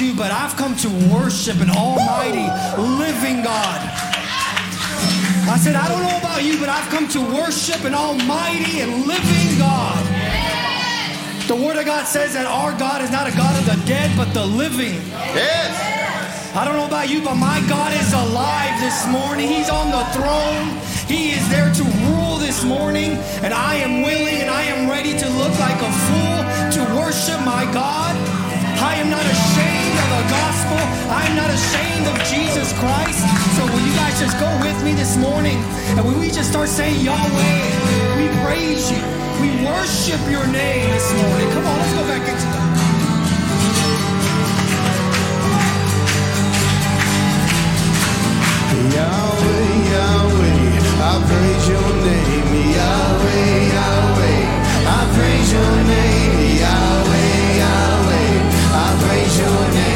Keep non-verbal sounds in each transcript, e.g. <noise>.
you, but I've come to worship an almighty, living God. I said, I don't know about you, but I've come to worship an almighty and living God. The Word of God says that our God is not a God of the dead, but the living. Yes. I don't know about you, but my God is alive this morning. He's on the throne. He is there to rule this morning. And I am willing and I am ready to look like a fool to worship my God. I am not ashamed. I'm not ashamed of Jesus Christ. So will you guys just go with me this morning? And when we just start saying Yahweh, we praise you. We worship your name this morning. Come on, let's go back into the Yahweh, Yahweh, I praise your name. Yahweh, Yahweh, I praise your name. Yahweh, Yahweh, I praise your name.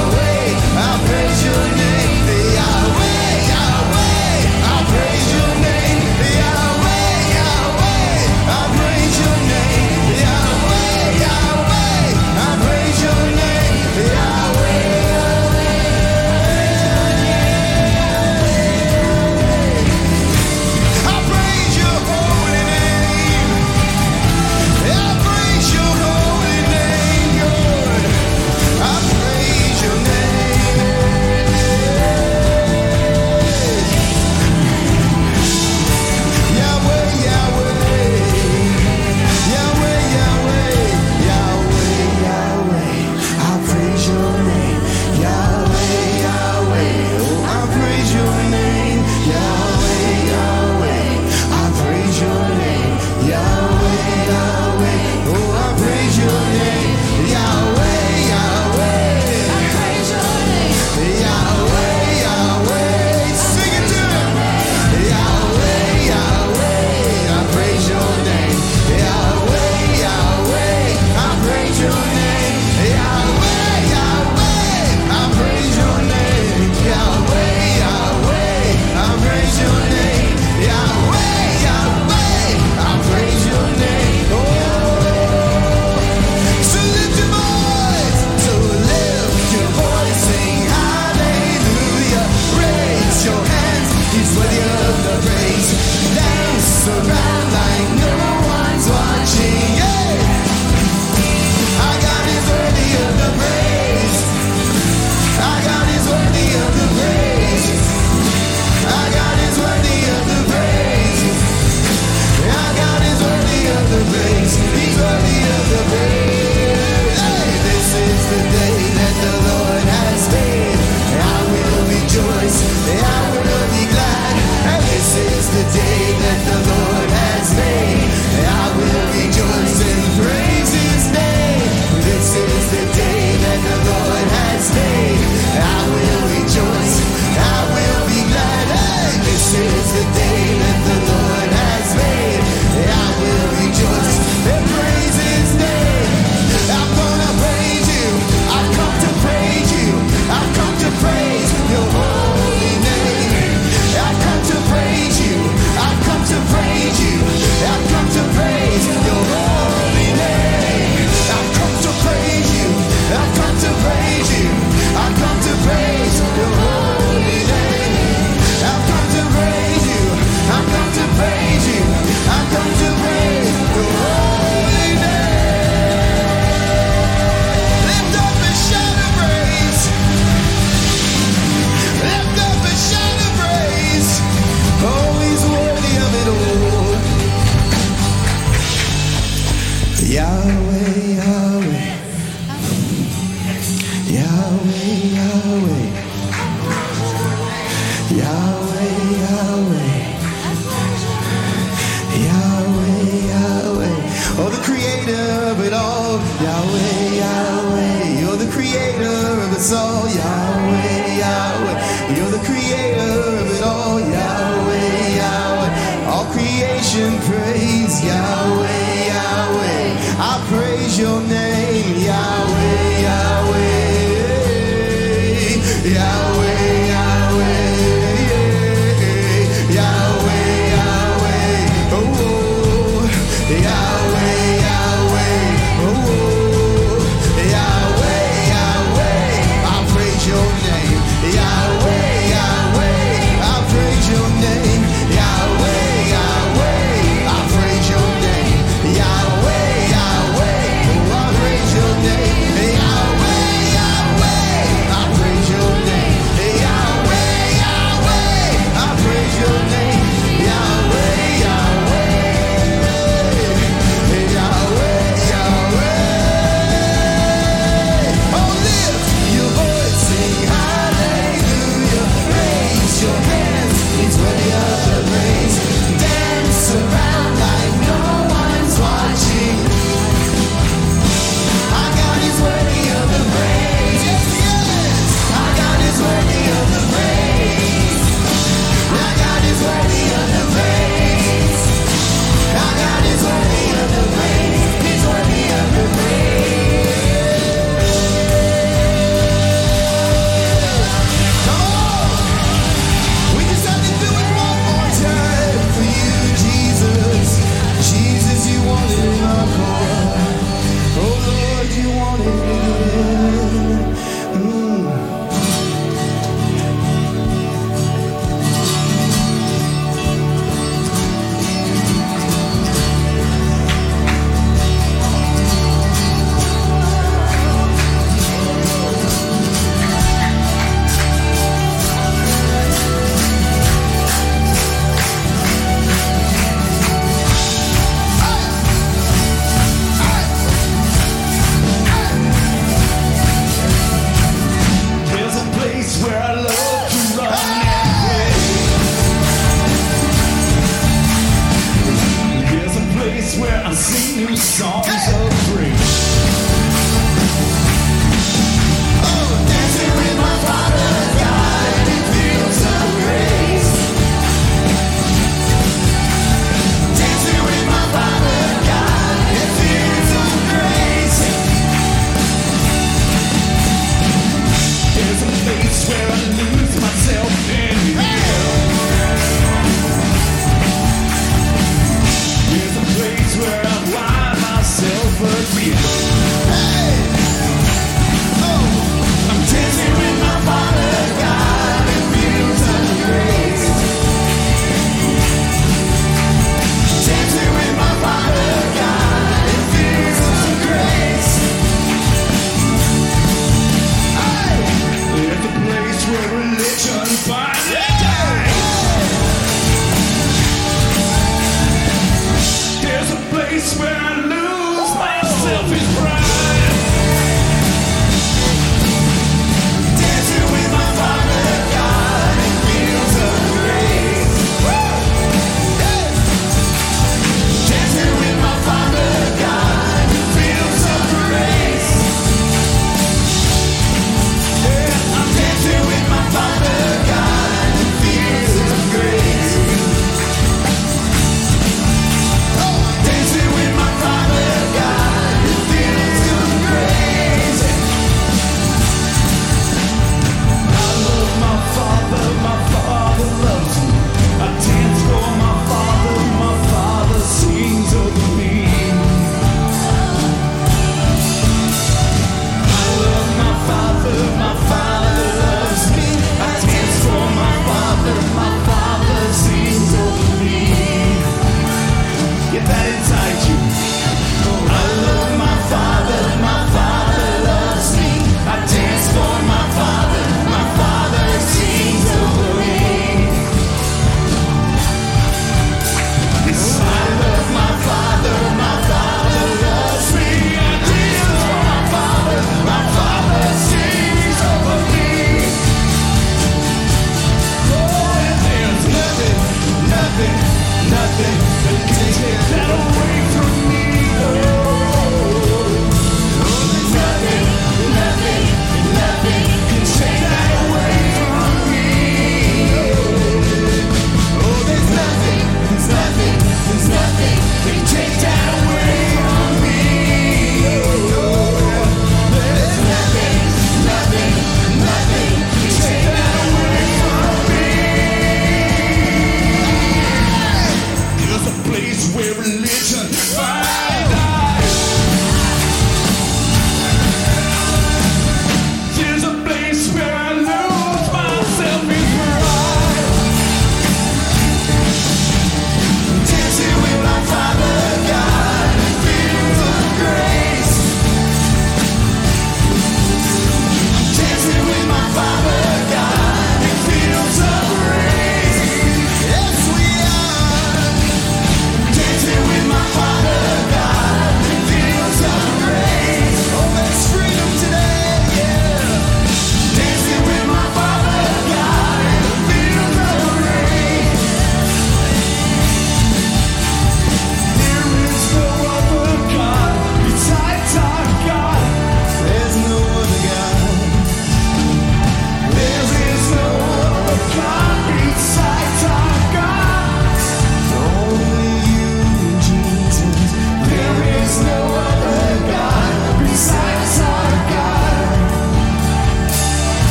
sing new songs of praise.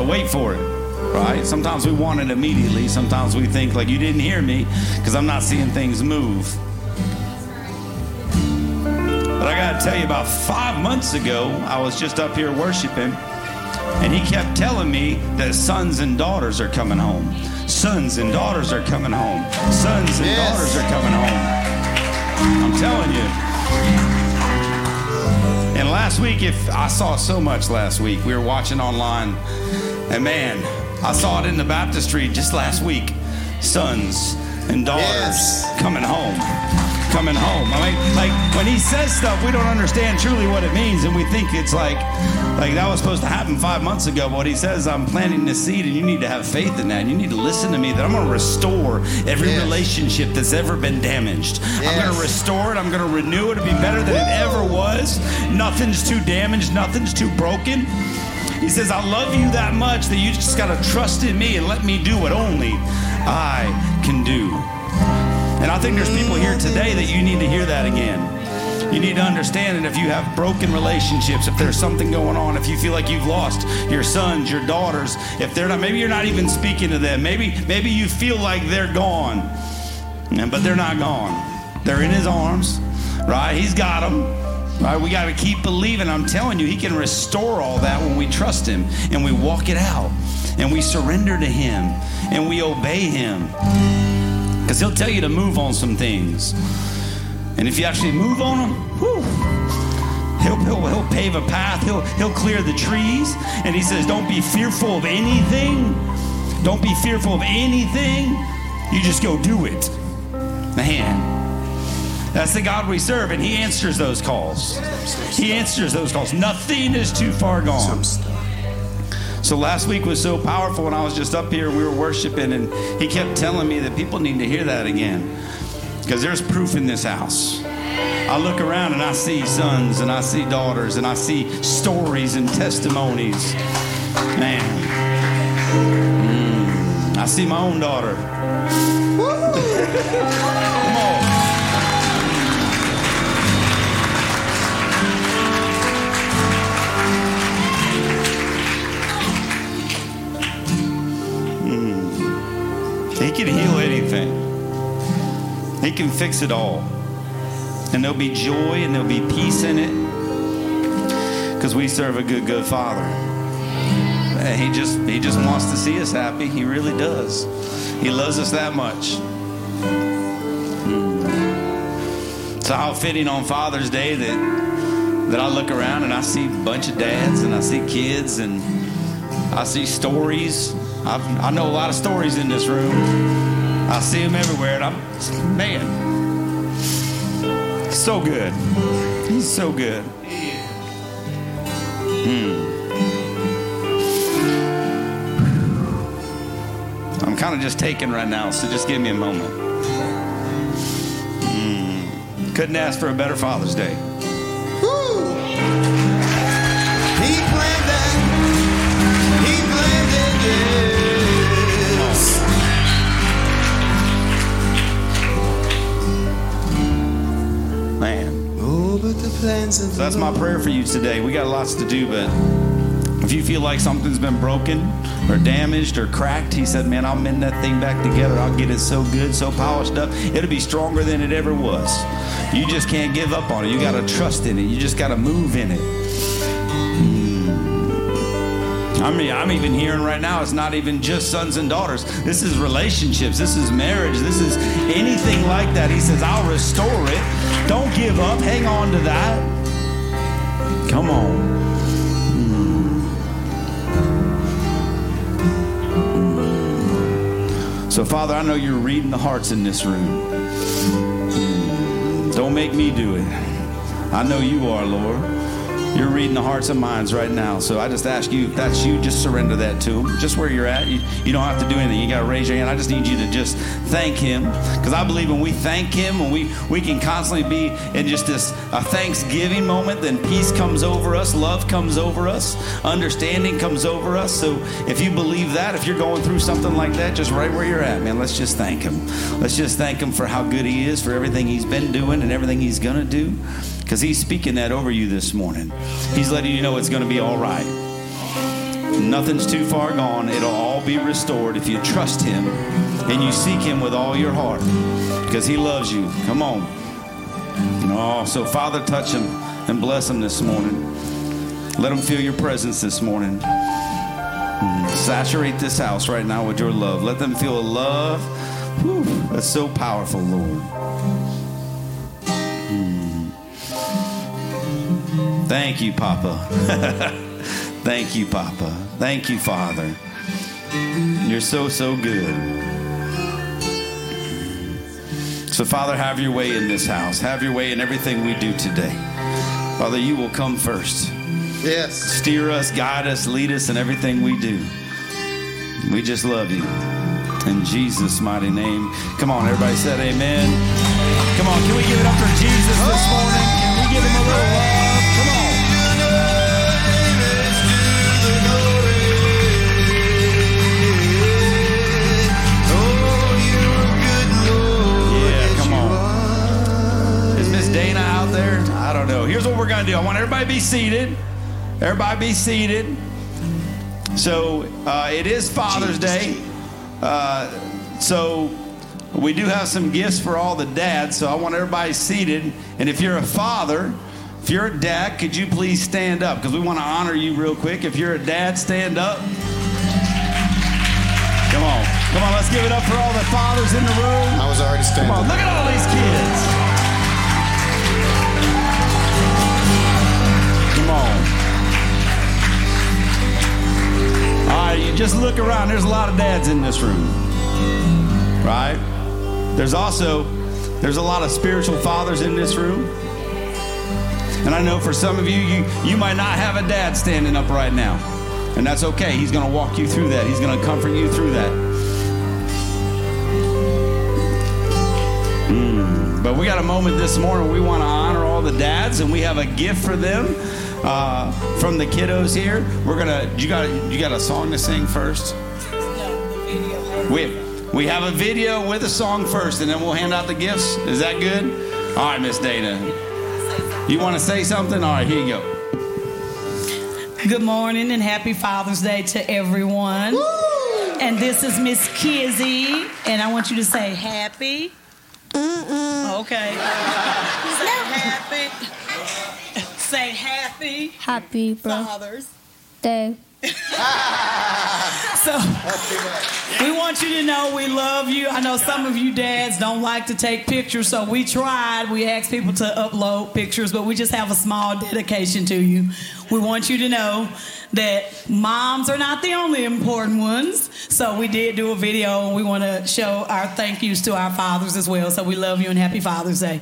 To wait for it, right? Sometimes we want it immediately. Sometimes we think, like, you didn't hear me because I'm not seeing things move. But I got to tell you, about five months ago, I was just up here worshiping, and he kept telling me that sons and daughters are coming home. Sons and daughters are coming home. Sons and Yes. daughters are coming home. I'm telling you. And last week, if I saw so much last week, we were watching online, and man, I saw it in the baptistry just last week. Sons and daughters Yes. coming home, coming home. I mean, like when he says stuff, we don't understand truly what it means, and we think it's like, like that was supposed to happen five months ago. But what he says, I'm planting this seed, and you need to have faith in that. You need to listen to me. That I'm going to restore every Yes. relationship that's ever been damaged. I'm going to restore it. I'm going to renew it to be better than it ever was. Nothing's too damaged. Nothing's too broken. He says, I love you that much that you just got to trust in me and let me do what only I can do. And I think there's people here today that you need to hear that again. You need to understand that if you have broken relationships, if there's something going on, if you feel like you've lost your sons, your daughters, if they're not, maybe you're not even speaking to them. Maybe, maybe you feel like they're gone, but they're not gone. They're in his arms, right? He's got them. Right, we got to keep believing. I'm telling you, He can restore all that when we trust Him and we walk it out and we surrender to Him and we obey Him. Because He'll tell you to move on some things. And if you actually move on them, whew, he'll, he'll, he'll pave a path, he'll, he'll clear the trees. And He says, Don't be fearful of anything. Don't be fearful of anything. You just go do it. Man. That's the God we serve, and He answers those calls. He answers those calls. Nothing is too far gone. So last week was so powerful when I was just up here and we were worshiping, and he kept telling me that people need to hear that again. Because there's proof in this house. I look around and I see sons and I see daughters and I see stories and testimonies. Man. Mm. I see my own daughter. <laughs> He can heal anything. He can fix it all. And there'll be joy and there'll be peace in it. Because we serve a good, good Father. And he just he just wants to see us happy. He really does. He loves us that much. So how fitting on Father's Day that that I look around and I see a bunch of dads and I see kids and I see stories. I've, I know a lot of stories in this room. I see them everywhere, and I'm, man, so good. He's so good. Hmm. I'm kind of just taking right now, so just give me a moment. Hmm. Couldn't ask for a better Father's Day. Plans of So that's my prayer for you today. We got lots to do, but if you feel like something's been broken or damaged or cracked, he said, Man, I'll mend that thing back together. I'll get it so good, so polished up, it'll be stronger than it ever was. You just can't give up on it. You got to trust in it. You just got to move in it. I mean, I'm even hearing right now, it's not even just sons and daughters. This is relationships. This is marriage. This is anything like that. He says, I'll restore it. Don't give up. Hang on to that. Come on. Hmm. So, Father, I know you're reading the hearts in this room. Hmm. Don't make me do it. I know you are, Lord. You're reading the hearts and minds right now. So I just ask you, if that's you, just surrender that to Him. Just where you're at. You, you don't have to do anything. You got to raise your hand. I just need you to just thank Him. Because I believe when we thank Him, when we, we can constantly be in just this a thanksgiving moment, then peace comes over us, love comes over us, understanding comes over us. So if you believe that, if you're going through something like that, just right where you're at, man, let's just thank Him. Let's just thank Him for how good He is, for everything He's been doing and everything He's going to do. Because He's speaking that over you this morning. He's letting you know it's going to be all right. Nothing's too far gone. It'll all be restored if you trust Him and you seek Him with all your heart because He loves you. Come on. Oh, so Father, touch Him and bless Him this morning. Let Him feel your presence this morning. Saturate this house right now with your love. Let them feel a love whew, that's so powerful, Lord. Thank you, Papa. <laughs> Thank you, Papa. Thank you, Father. You're so, so good. So, Father, have your way in this house. Have your way in everything we do today. Father, you will come first. Yes. Steer us, guide us, lead us in everything we do. We just love you. In Jesus' mighty name. Come on, everybody said amen. Come on, can we give it up for Jesus this morning? Can we give him a little love? Here's what we're going to do. I want everybody to be seated. Everybody be seated. So uh, it is Father's Day. Uh, so we do have some gifts for all the dads. So I want everybody seated. And if you're a father, if you're a dad, could you please stand up? Because we want to honor you real quick. If you're a dad, stand up. Come on. Come on, let's give it up for all the fathers in the room. I was already Come standing. on, look at all these kids. Just look around. There's a lot of dads in this room, right? There's also There's a lot of spiritual fathers in this room. And I know for some of you, you, you might not have a dad standing up right now. And that's okay. He's going to walk you through that, He's going to comfort you through that. Mm, But we got a moment this morning. We want to honor all the dads, and we have a gift for them uh, from the kiddos here. We're gonna. You got. You got a song to sing first. We we have a video with a song first, and then we'll hand out the gifts. Is that good? All right, Miss Dana. You want to say something? All right, here you go. Good morning and happy Father's Day to everyone. And this is Miss Kizzy, and I want you to say happy. Okay. <laughs> Say happy. Say happy Happy Father's. birthday. <laughs> So we want you to know we love you. I know some of you dads don't like to take pictures, so we tried. We asked people to upload pictures, but we just have a small dedication to you. We want you to know that moms are not the only important ones. So we did do a video and we want to show our thank yous to our fathers as well. So we love you and happy Father's Day.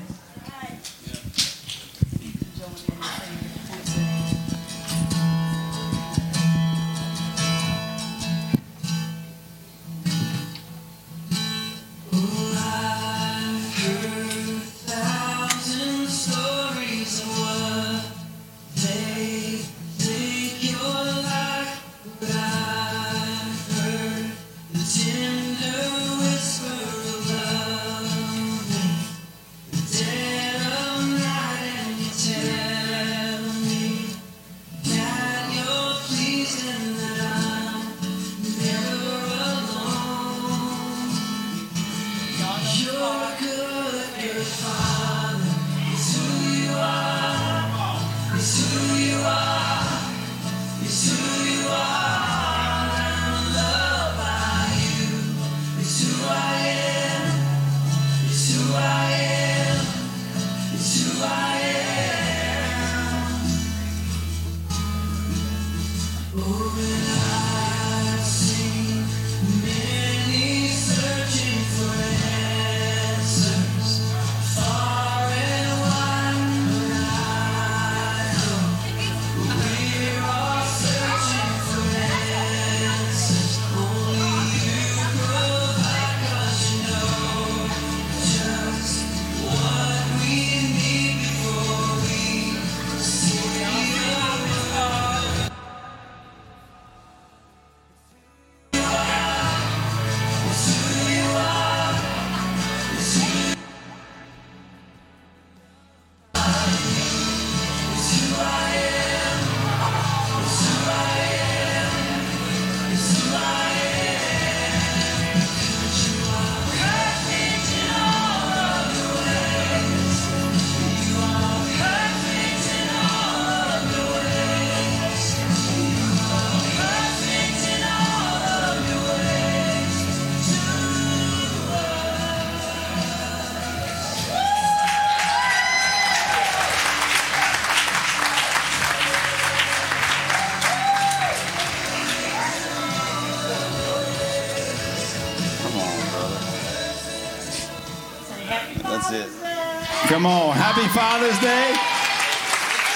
Father's Day.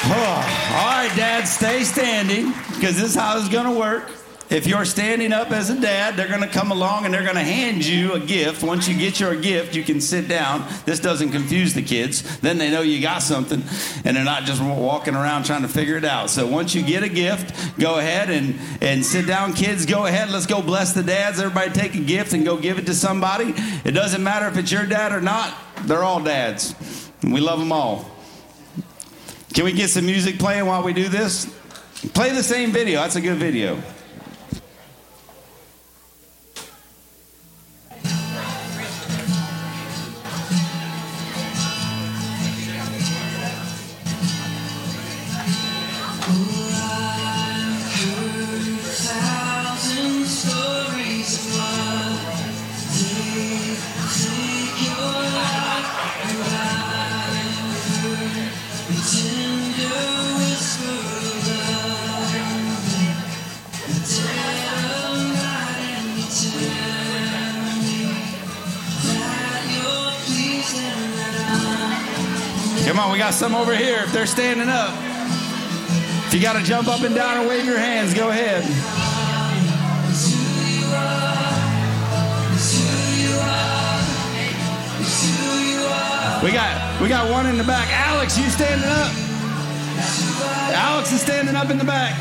Oh, all right, Dad, stay standing because this is how it's going to work. If you're standing up as a dad, they're going to come along and they're going to hand you a gift. Once you get your gift, you can sit down. This doesn't confuse the kids. Then they know you got something and they're not just walking around trying to figure it out. So once you get a gift, go ahead and, and sit down. Kids, go ahead. Let's go bless the dads. Everybody take a gift and go give it to somebody. It doesn't matter if it's your dad or not, they're all dads. We love them all. Can we get some music playing while we do this? Play the same video. That's a good video. We got some over here. If they're standing up, if you got to jump up and down and wave your hands, go ahead. We got we got one in the back. Alex, you standing up? Alex is standing up in the back.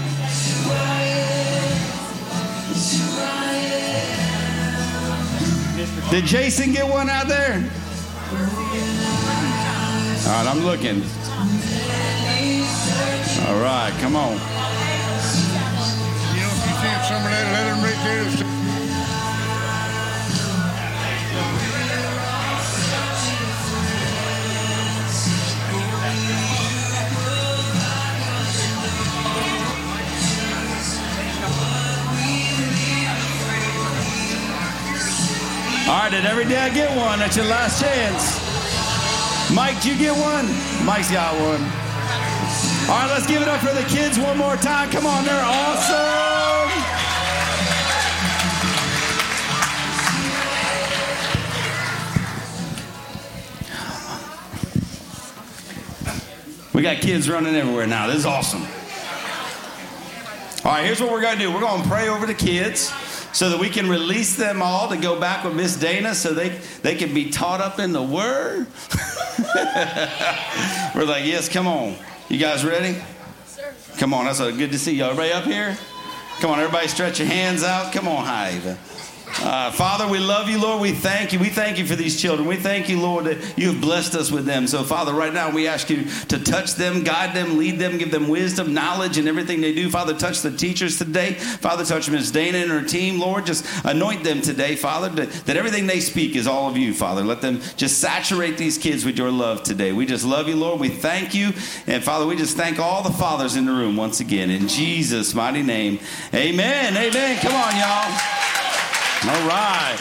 Did Jason get one out there? All right, I'm looking. All right, come on. You know, if you see some of that, let them right there. All right, and every day I get one? That's your last chance. Mike, you get one? Mike's got one. All right, let's give it up for the kids one more time. Come on, they're awesome. We got kids running everywhere now. This is awesome. All right, here's what we're going to do. We're going to pray over the kids so that we can release them all to go back with Miss Dana so they, they can be taught up in the Word. <laughs> we're like, yes, come on. You guys ready? Come on, that's a, good to see you. Everybody up here? Come on, everybody stretch your hands out. Come on, hi, Eva. Uh, Father, we love you, Lord. We thank you. We thank you for these children. We thank you, Lord, that you have blessed us with them. So, Father, right now we ask you to touch them, guide them, lead them, give them wisdom, knowledge, and everything they do. Father, touch the teachers today. Father, touch Ms. Dana and her team, Lord. Just anoint them today, Father, that, that everything they speak is all of you, Father. Let them just saturate these kids with your love today. We just love you, Lord. We thank you. And, Father, we just thank all the fathers in the room once again. In Jesus' mighty name, amen. Amen. Come on, y'all. All right.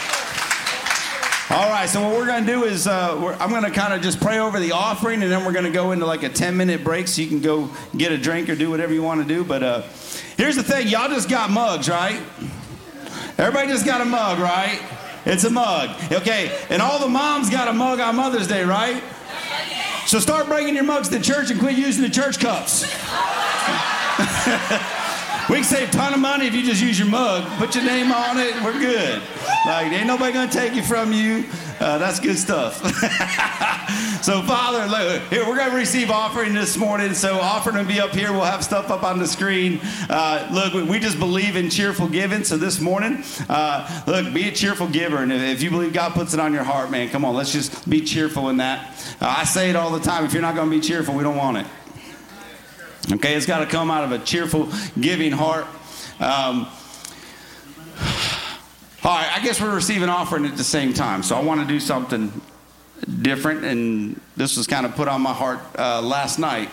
All right, so what we're going to do is uh, I'm going to kind of just pray over the offering, and then we're going to go into like a 10 minute break so you can go get a drink or do whatever you want to do. But uh, here's the thing y'all just got mugs, right? Everybody just got a mug, right? It's a mug. Okay, and all the moms got a mug on Mother's Day, right? So start bringing your mugs to church and quit using the church cups. <laughs> We can save a ton of money if you just use your mug, put your name on it, we're good. Like, ain't nobody gonna take it from you. Uh, that's good stuff. <laughs> so, Father, look, here we're gonna receive offering this morning. So, offering will be up here. We'll have stuff up on the screen. Uh, look, we- just believe in cheerful giving. So, this morning, uh, look, be a cheerful giver. And if, you believe God puts it on your heart, man, come on, let's just be cheerful in that. Uh, I say it all the time. If you're not gonna be cheerful, we don't want it. Okay, it's got to come out of a cheerful, giving heart. Um, all right, I guess we're receiving offering at the same time, so I want to do something different, and this was kind of put on my heart uh, last night.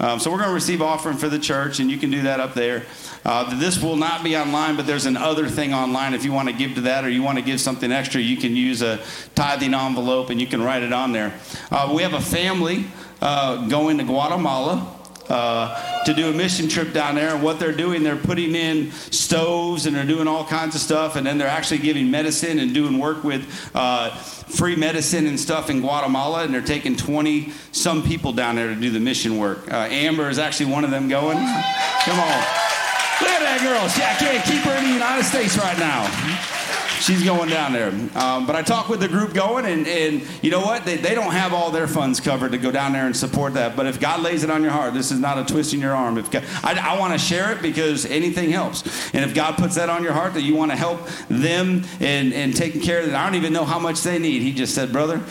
Um, so we're going to receive offering for the church, and you can do that up there. Uh, this will not be online, but there's an other thing online. If you want to give to that, or you want to give something extra, you can use a tithing envelope, and you can write it on there. Uh, we have a family uh, going to Guatemala uh, to do a mission trip down there. And what they're doing, they're putting in stoves and they're doing all kinds of stuff. And then they're actually giving medicine and doing work with uh, free medicine and stuff in Guatemala. And they're taking 20 some people down there to do the mission work. Uh, Amber is actually one of them going. Come on. Look at that girl. She, I can't keep her in the United States right now. She's going down there. Um, but I talked with the group going, and, and you know what? They, they don't have all their funds covered to go down there and support that. But if God lays it on your heart, this is not a twist in your arm. If God, I, I want to share it because anything helps. And if God puts that on your heart that you want to help them and, and taking care of it, I don't even know how much they need. He just said, brother,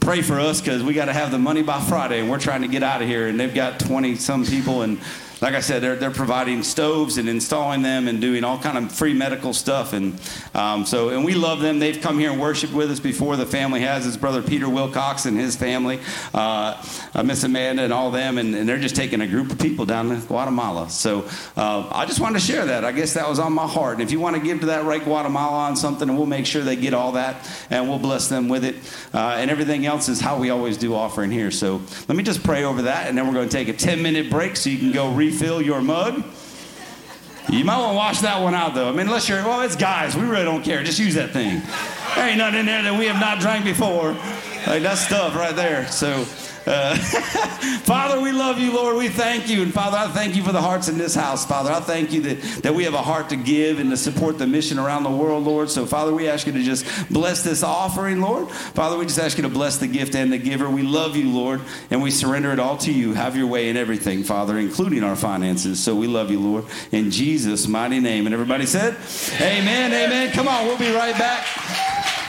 pray for us because we got to have the money by Friday, and we're trying to get out of here. And they've got 20 some people, and like I said, they're, they're providing stoves and installing them and doing all kind of free medical stuff. And um, so, and we love them. They've come here and worshiped with us before. The family has his brother Peter Wilcox and his family, uh, uh, Miss Amanda and all them, and, and they're just taking a group of people down to Guatemala. So uh, I just wanted to share that. I guess that was on my heart. And if you want to give to that right Guatemala on something, and we'll make sure they get all that, and we'll bless them with it. Uh, and everything else is how we always do offering here. So let me just pray over that, and then we're going to take a 10 minute break so you can go refill your mug. You might want to wash that one out, though. I mean, unless you're, well, it's guys. We really don't care. Just use that thing. There ain't nothing in there that we have not drank before. Like that's stuff right there. So, uh, <laughs> Father, we love you, Lord. We thank you. And Father, I thank you for the hearts in this house, Father. I thank you that, that we have a heart to give and to support the mission around the world, Lord. So, Father, we ask you to just bless this offering, Lord. Father, we just ask you to bless the gift and the giver. We love you, Lord, and we surrender it all to you. Have your way in everything, Father, including our finances. So we love you, Lord. In Jesus' mighty name. And everybody said, Amen, amen. Come on, we'll be right back.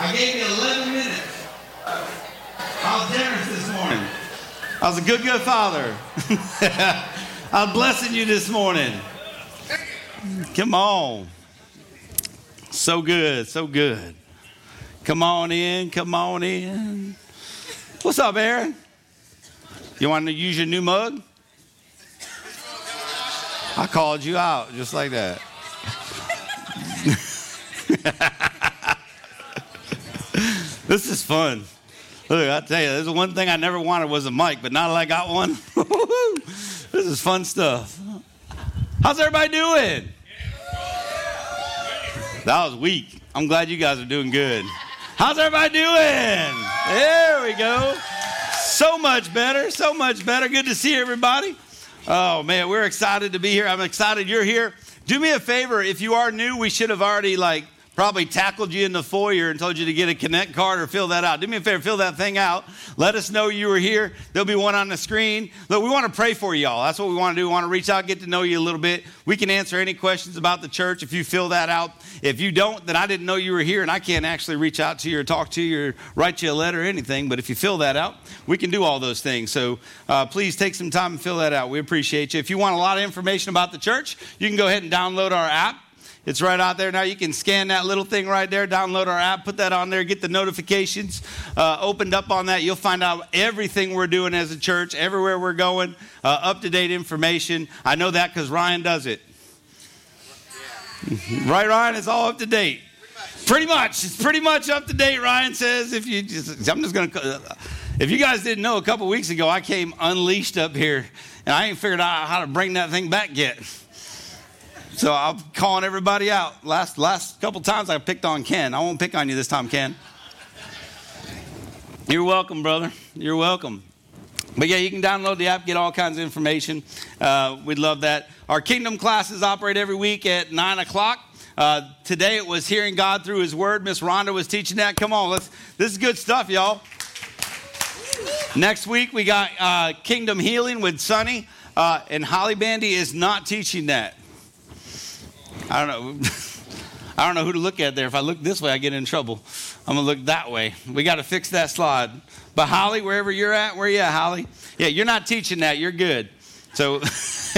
I gave you 11 minutes. I was generous this morning. I was a good, good father. <laughs> I'm blessing you this morning. Come on. So good, so good. Come on in, come on in. What's up, Aaron? You want to use your new mug? I called you out just like that. <laughs> this is fun. Look, I tell you, there's one thing I never wanted was a mic, but now that I got one, <laughs> this is fun stuff. How's everybody doing? That was weak. I'm glad you guys are doing good. How's everybody doing? There we go. So much better, so much better. Good to see everybody. Oh man, we're excited to be here. I'm excited you're here. Do me a favor, if you are new, we should have already like probably tackled you in the foyer and told you to get a connect card or fill that out. Do me a favor, fill that thing out. Let us know you were here. There'll be one on the screen. Look, we want to pray for y'all. That's what we want to do. We want to reach out, get to know you a little bit. We can answer any questions about the church if you fill that out. If you don't, then I didn't know you were here and I can't actually reach out to you or talk to you or write you a letter or anything. But if you fill that out, we can do all those things. So uh, please take some time and fill that out. We appreciate you. If you want a lot of information about the church, you can go ahead and download our app. It's right out there now. You can scan that little thing right there, download our app, put that on there, get the notifications uh, opened up on that. You'll find out everything we're doing as a church, everywhere we're going, uh, up to date information. I know that because Ryan does it. Right, Ryan? It's all up to date. Pretty much. It's pretty much up to date, Ryan says. If you just, I'm just going to, if you guys didn't know, a couple weeks ago, I came unleashed up here and I ain't figured out how to bring that thing back yet. So I'm calling everybody out. Last last couple times I picked on Ken. I won't pick on you this time, Ken. You're welcome, brother. You're welcome. But yeah, you can download the app, get all kinds of information. Uh, we'd love that. Our kingdom classes operate every week at nine o'clock. Uh, today it was hearing God through His Word. Miss Rhonda was teaching that. Come on, let's. This is good stuff, y'all. Next week we got uh, Kingdom Healing with Sonny, uh, and Holly Bandy is not teaching that. I don't know. <laughs> I don't know who to look at there. If I look this way, I get in trouble. I'm gonna look that way. We got to fix that slide. But Holly, wherever you're at, where you at, Holly? Yeah, you're not teaching that. You're good. So <laughs>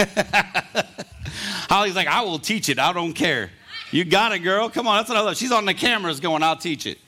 Holly's like, I will teach it. I don't care. You got it, girl. Come on, that's what I love. She's on the cameras going, I'll teach it.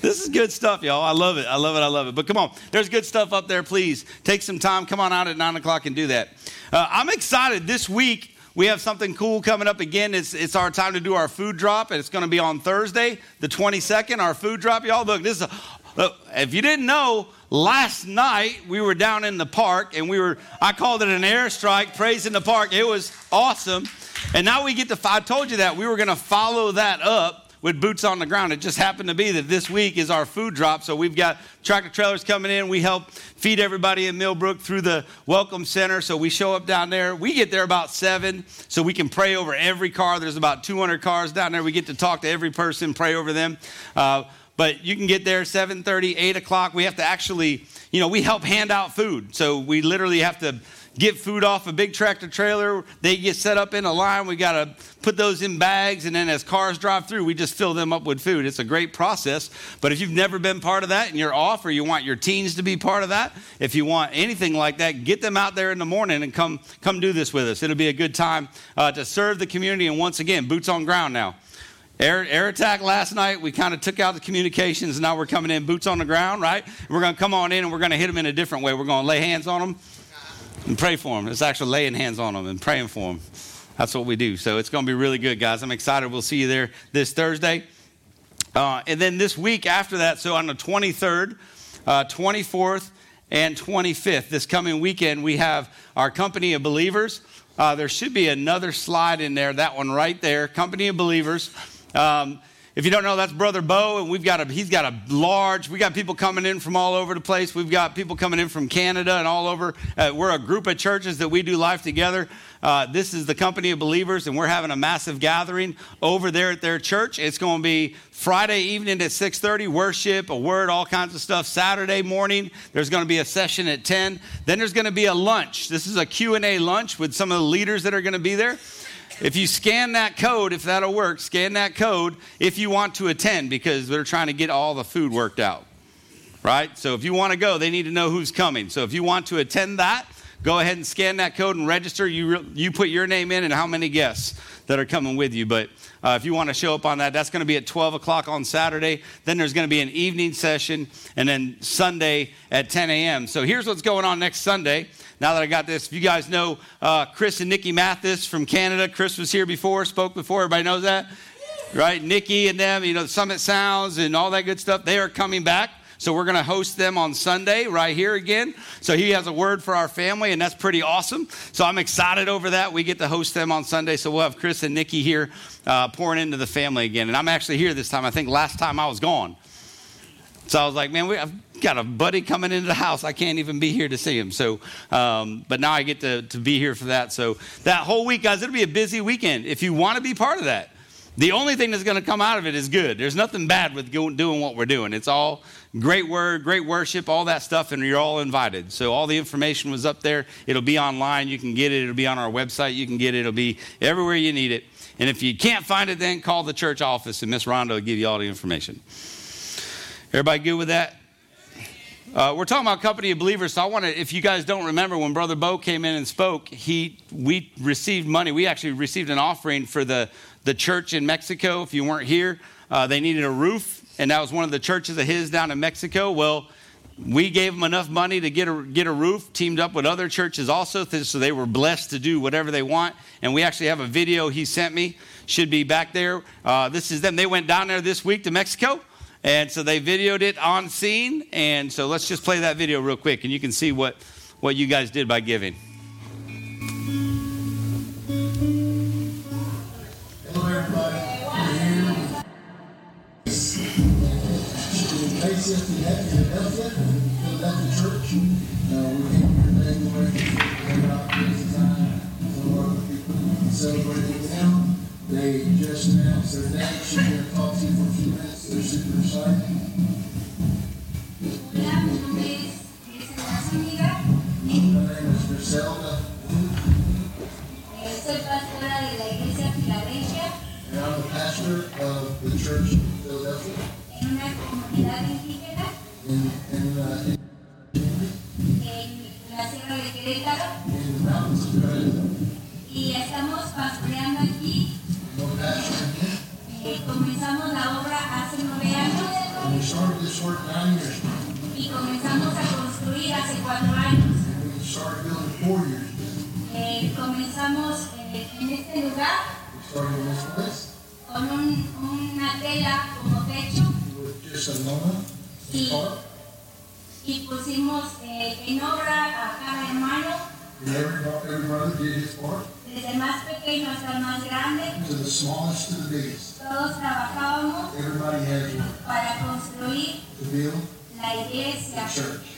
This is good stuff, y'all. I love it. I love it. I love it. But come on, there's good stuff up there. Please take some time. Come on out at nine o'clock and do that. Uh, I'm excited this week. We have something cool coming up again. It's, it's our time to do our food drop, and it's going to be on Thursday, the 22nd. Our food drop, y'all. Look, this is. A, look, if you didn't know, last night we were down in the park, and we were. I called it an airstrike. Praise in the park. It was awesome. And now we get to. I told you that we were going to follow that up with boots on the ground. It just happened to be that this week is our food drop. So we've got tractor trailers coming in. We help feed everybody in Millbrook through the Welcome Center. So we show up down there. We get there about seven so we can pray over every car. There's about 200 cars down there. We get to talk to every person, pray over them. Uh, but you can get there 7.30 8 o'clock we have to actually you know we help hand out food so we literally have to get food off a big tractor trailer. They get set up in a line. We got to put those in bags, and then as cars drive through, we just fill them up with food. It's a great process. But if you've never been part of that and you're off, or you want your teens to be part of that, if you want anything like that, get them out there in the morning and come come do this with us. It'll be a good time uh, to serve the community. And once again, boots on ground now. Air, air attack last night, we kind of took out the communications, now we're coming in boots on the ground, right? We're going to come on in and we're going to hit them in a different way. We're going to lay hands on them and pray for them. It's actually laying hands on them and praying for them. That's what we do. So it's going to be really good, guys. I'm excited. We'll see you there this Thursday. Uh, and then this week after that, so on the 23rd, uh, 24th, and 25th, this coming weekend, we have our Company of Believers. Uh, there should be another slide in there, that one right there, Company of Believers. Um, If you don't know, that's Brother Bo, and we've got a he's got a large. We got people coming in from all over the place. We've got people coming in from Canada and all over. Uh, we're a group of churches that we do life together. Uh, this is the company of believers, and we're having a massive gathering over there at their church. It's going to be Friday evening at 6:30, worship, a word, all kinds of stuff. Saturday morning, there's going to be a session at 10. Then there's going to be a lunch. This is a Q&A lunch with some of the leaders that are going to be there. If you scan that code, if that'll work, scan that code if you want to attend because they're trying to get all the food worked out. Right? So if you want to go, they need to know who's coming. So if you want to attend that, go ahead and scan that code and register. You, re- you put your name in and how many guests that are coming with you. But uh, if you want to show up on that, that's going to be at 12 o'clock on Saturday. Then there's going to be an evening session and then Sunday at 10 a.m. So here's what's going on next Sunday now that I got this, if you guys know uh, Chris and Nikki Mathis from Canada, Chris was here before, spoke before. Everybody knows that, right? Nikki and them, you know, Summit Sounds and all that good stuff. They are coming back. So we're going to host them on Sunday right here again. So he has a word for our family, and that's pretty awesome. So I'm excited over that. We get to host them on Sunday. So we'll have Chris and Nikki here uh, pouring into the family again. And I'm actually here this time. I think last time I was gone. So I was like, man, we, I've got a buddy coming into the house. I can't even be here to see him. So, um, but now I get to, to be here for that. So that whole week, guys, it'll be a busy weekend. If you want to be part of that, the only thing that's going to come out of it is good. There's nothing bad with doing what we're doing. It's all great word, great worship, all that stuff, and you're all invited. So all the information was up there. It'll be online. You can get it. It'll be on our website. You can get it. It'll be everywhere you need it. And if you can't find it, then call the church office, and Miss Rhonda will give you all the information. Everybody good with that? Uh, we're talking about company of believers, so I want to. If you guys don't remember, when Brother Bo came in and spoke, he we received money. We actually received an offering for the the church in Mexico. If you weren't here, uh, they needed a roof, and that was one of the churches of his down in Mexico. Well, we gave them enough money to get a get a roof. Teamed up with other churches also, so they were blessed to do whatever they want. And we actually have a video he sent me. Should be back there. Uh, this is them. They went down there this week to Mexico. And so they videoed it on scene. And so let's just play that video real quick and you can see what, what you guys did by giving. Hello, everybody. We're Church. We came here of our celebrating them. They just announced their date. She's going to talk for a few minutes. They're super excited. Hola, mi nombre es Zúñiga. My name is Griselda, Soy pastora de la iglesia Filadelfia and I'm the pastor of the church in Philadelphia. en una comunidad indígena In, in, uh, in, en la Sierra de Querétaro in the mountains of Canada. y estamos pastoreando aquí. Eh, comenzamos la obra hace nueve años And we started this work nine years ago. y comenzamos a construir hace cuatro años. And we started building four years ago. Eh, comenzamos eh, en este lugar We started in this place con un- una tela como techo with just a lona, Sí. a tarp, y pusimos eh, en obra a cada hermano, desde el más pequeño hasta el más grande. to the smallest to the biggest. Todos trabajábamos Everybody has work para construir to build la iglesia,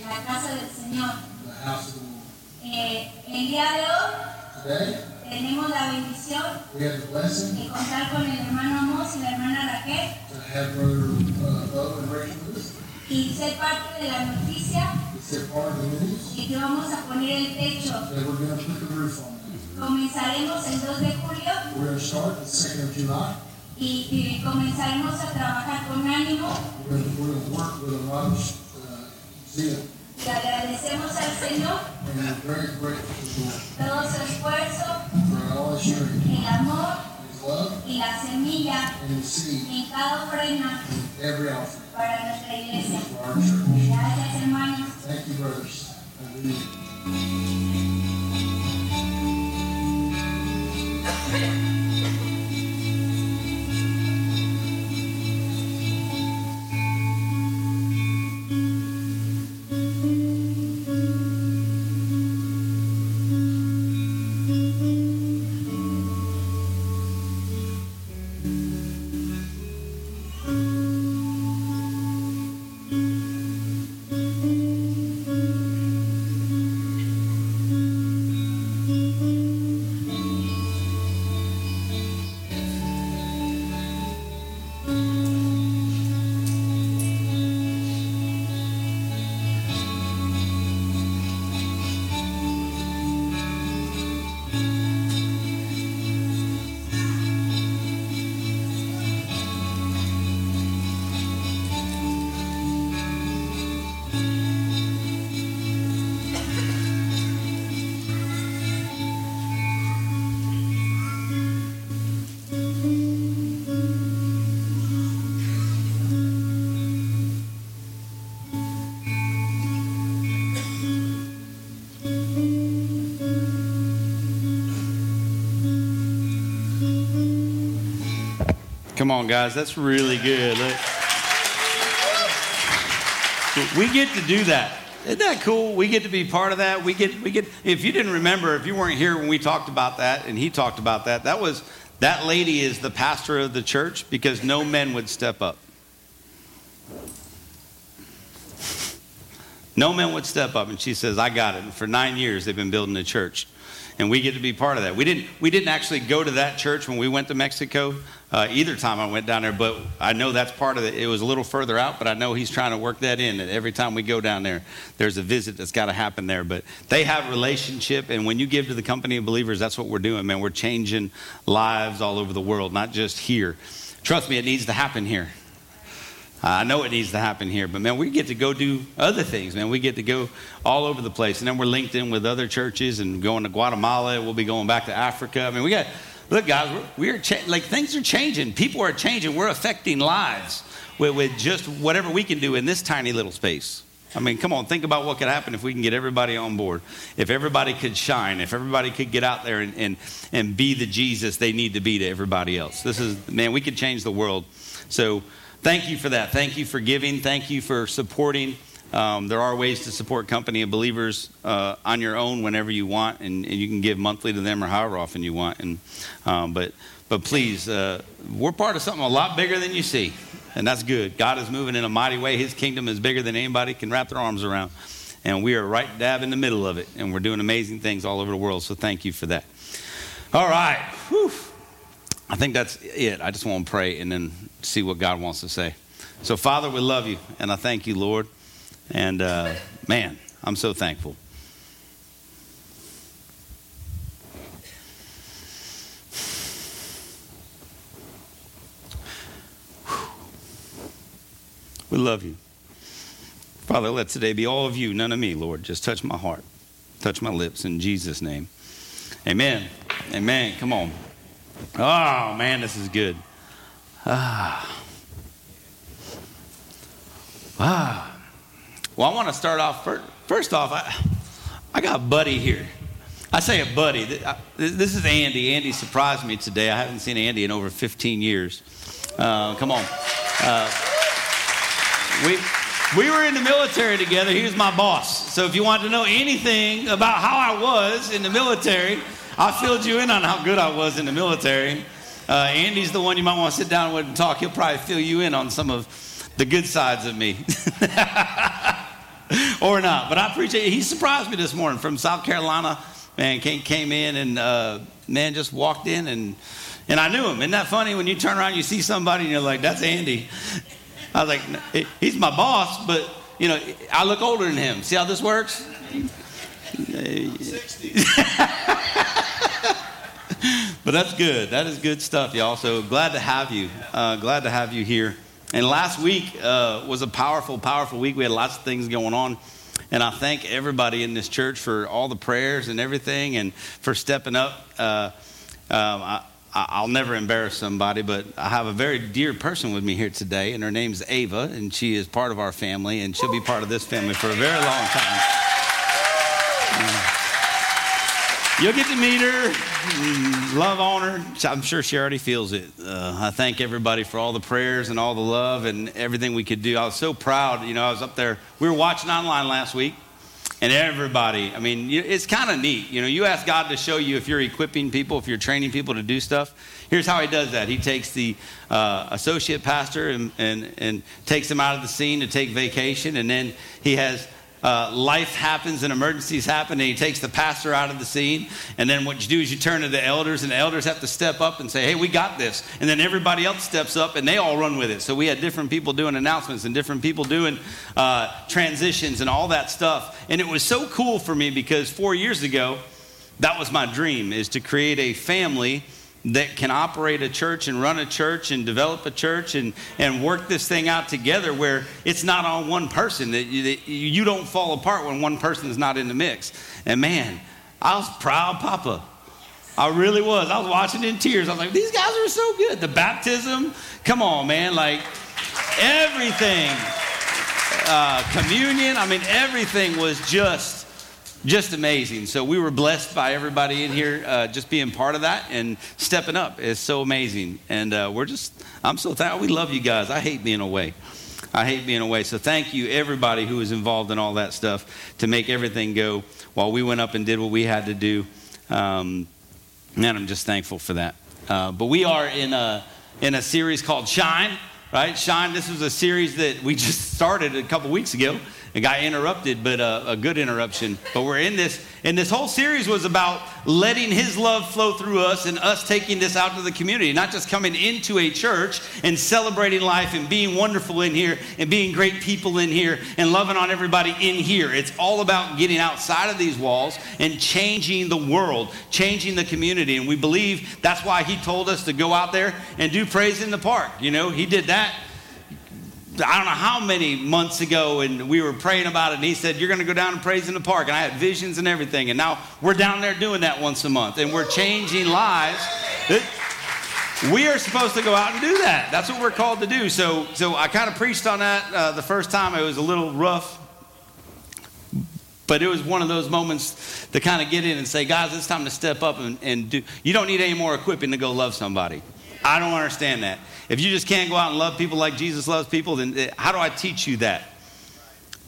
la casa del Señor. the house of the Lord. Eh, el día de hoy Today, tenemos la bendición we have the blessing de contar con el hermano Amos y la hermana Raquel to have brother uh, Bo and Rachel y ser parte de la noticia de que vamos a poner el techo. Comenzaremos el 2 de julio We're going to start the 2nd of July. y, y comenzaremos a trabajar con ánimo We're going to, we're going to work with a lot of uh, zeal. y agradecemos al Señor And we're very grateful to todo su esfuerzo, for all His sharing, el amor His love, y la semilla and His seed en cada ofrenda in every offering para nuestra iglesia. for our church. Gracias, hermanos. Thank you, brothers. Hallelujah. Amen. Come on, guys. That's really good. Look. We get to do that. Isn't that cool? We get to be part of that. We get, we get, if you didn't remember, if you weren't here when we talked about that and he talked about that, that was, that lady is the pastor of the church because no men would step up. No men would step up, and she says, I got it. And for nine years, they've been building a church. And we get to be part of that. We didn't, we didn't actually go to that church when we went to Mexico uh, either time I went down there, but I know that's part of it. It was a little further out, but I know he's trying to work that in. That every time we go down there, there's a visit that's got to happen there. But they have relationship, and when you give to the company of believers, that's what we're doing, man. We're changing lives all over the world, not just here. Trust me, it needs to happen here. Uh, I know it needs to happen here, but man, we get to go do other things, man. We get to go all over the place. And then we're linked in with other churches and going to Guatemala. We'll be going back to Africa. I mean, we got, look, guys, we're, we're cha- like things are changing. People are changing. We're affecting lives with, with just whatever we can do in this tiny little space. I mean, come on, think about what could happen if we can get everybody on board. If everybody could shine, if everybody could get out there and, and, and be the Jesus they need to be to everybody else. This is, man, we could change the world. So, thank you for that. Thank you for giving. Thank you for supporting. Um, there are ways to support Company of Believers uh, on your own whenever you want, and, and, you can give monthly to them or however often you want. And um, but but please, uh, we're part of something a lot bigger than you see, and that's good. God is moving in a mighty way. His kingdom is bigger than anybody can wrap their arms around, and we are right dab in the middle of it, and we're doing amazing things all over the world. So thank you for that. All right. Whew. I think that's it. I just want to pray and then see what God wants to say. So, Father, we love you, and I thank you, Lord. And uh, man, I'm so thankful. We love you. Father, let today be all of you, none of me, Lord. Just touch my heart, touch my lips in Jesus' name. Amen. Amen. Come on. Oh, man, this is good. Ah. Ah. Well, I want to start off first. First off, I, I got Buddy here. I say a buddy. This is Andy. Andy surprised me today. I haven't seen Andy in over 15 years. Uh, come on. Uh, we, we were in the military together. He was my boss. So if you want to know anything about how I was in the military, I filled you in on how good I was in the military. Uh, Andy's the one you might want to sit down with and talk. He'll probably fill you in on some of the good sides of me. <laughs> or not. But I appreciate it. He surprised me this morning from South Carolina. Man, came, came in and, uh, man, just walked in and, and I knew him. Isn't that funny when you turn around, you see somebody and you're like, that's Andy. I was like, he's my boss, but, you know, I look older than him. See how this works? 60. <laughs> <laughs> but that's good. That is good stuff, y'all. So glad to have you. Uh, glad to have you here. And last week uh, was a powerful, powerful week. We had lots of things going on. And I thank everybody in this church for all the prayers and everything and for stepping up. Uh, um, I, I'll never embarrass somebody, but I have a very dear person with me here today, and her name's Ava, and she is part of our family, and she'll be part of this family for a very long time. You'll get to meet her, love on her. I'm sure she already feels it. Uh, I thank everybody for all the prayers and all the love and everything we could do. I was so proud. You know, I was up there. We were watching online last week, and everybody, I mean, it's kind of neat. You know, you ask God to show you if you're equipping people, if you're training people to do stuff. Here's how He does that He takes the uh, associate pastor and, and, and takes him out of the scene to take vacation, and then He has uh, life happens and emergencies happen, and he takes the pastor out of the scene. And then what you do is you turn to the elders, and the elders have to step up and say, Hey, we got this. And then everybody else steps up, and they all run with it. So we had different people doing announcements and different people doing uh, transitions and all that stuff. And it was so cool for me because four years ago, that was my dream is to create a family that can operate a church and run a church and develop a church and, and work this thing out together where it's not on one person, that you, that you don't fall apart when one person is not in the mix. And man, I was proud, Papa. I really was. I was watching in tears. I was like, these guys are so good. The baptism, come on, man. Like everything, uh, communion, I mean, everything was just just amazing. So we were blessed by everybody in here uh, just being part of that and stepping up. It's so amazing. And uh, we're just, I'm so thankful. We love you guys. I hate being away. I hate being away. So thank you, everybody who was involved in all that stuff to make everything go while we went up and did what we had to do. Um, man, I'm just thankful for that. Uh, but we are in a, in a series called Shine, right? Shine, this was a series that we <laughs> just started a couple weeks ago. It got interrupted, but uh, a good interruption. But we're in this, and this whole series was about letting His love flow through us and us taking this out to the community, not just coming into a church and celebrating life and being wonderful in here and being great people in here and loving on everybody in here. It's all about getting outside of these walls and changing the world, changing the community. And we believe that's why He told us to go out there and do praise in the park. You know, He did that I don't know how many months ago, and we were praying about it, and he said, You're going to go down and praise in the park. And I had visions and everything. And now we're down there doing that once a month, and we're changing lives. It- we are supposed to go out and do that. That's what we're called to do. So, so I kind of preached on that uh, the first time. It was a little rough, but it was one of those moments to kind of get in and say, guys, it's time to step up and, and do. You don't need any more equipping to go love somebody. I don't understand that. If you just can't go out and love people like Jesus loves people, then uh, how do I teach you that?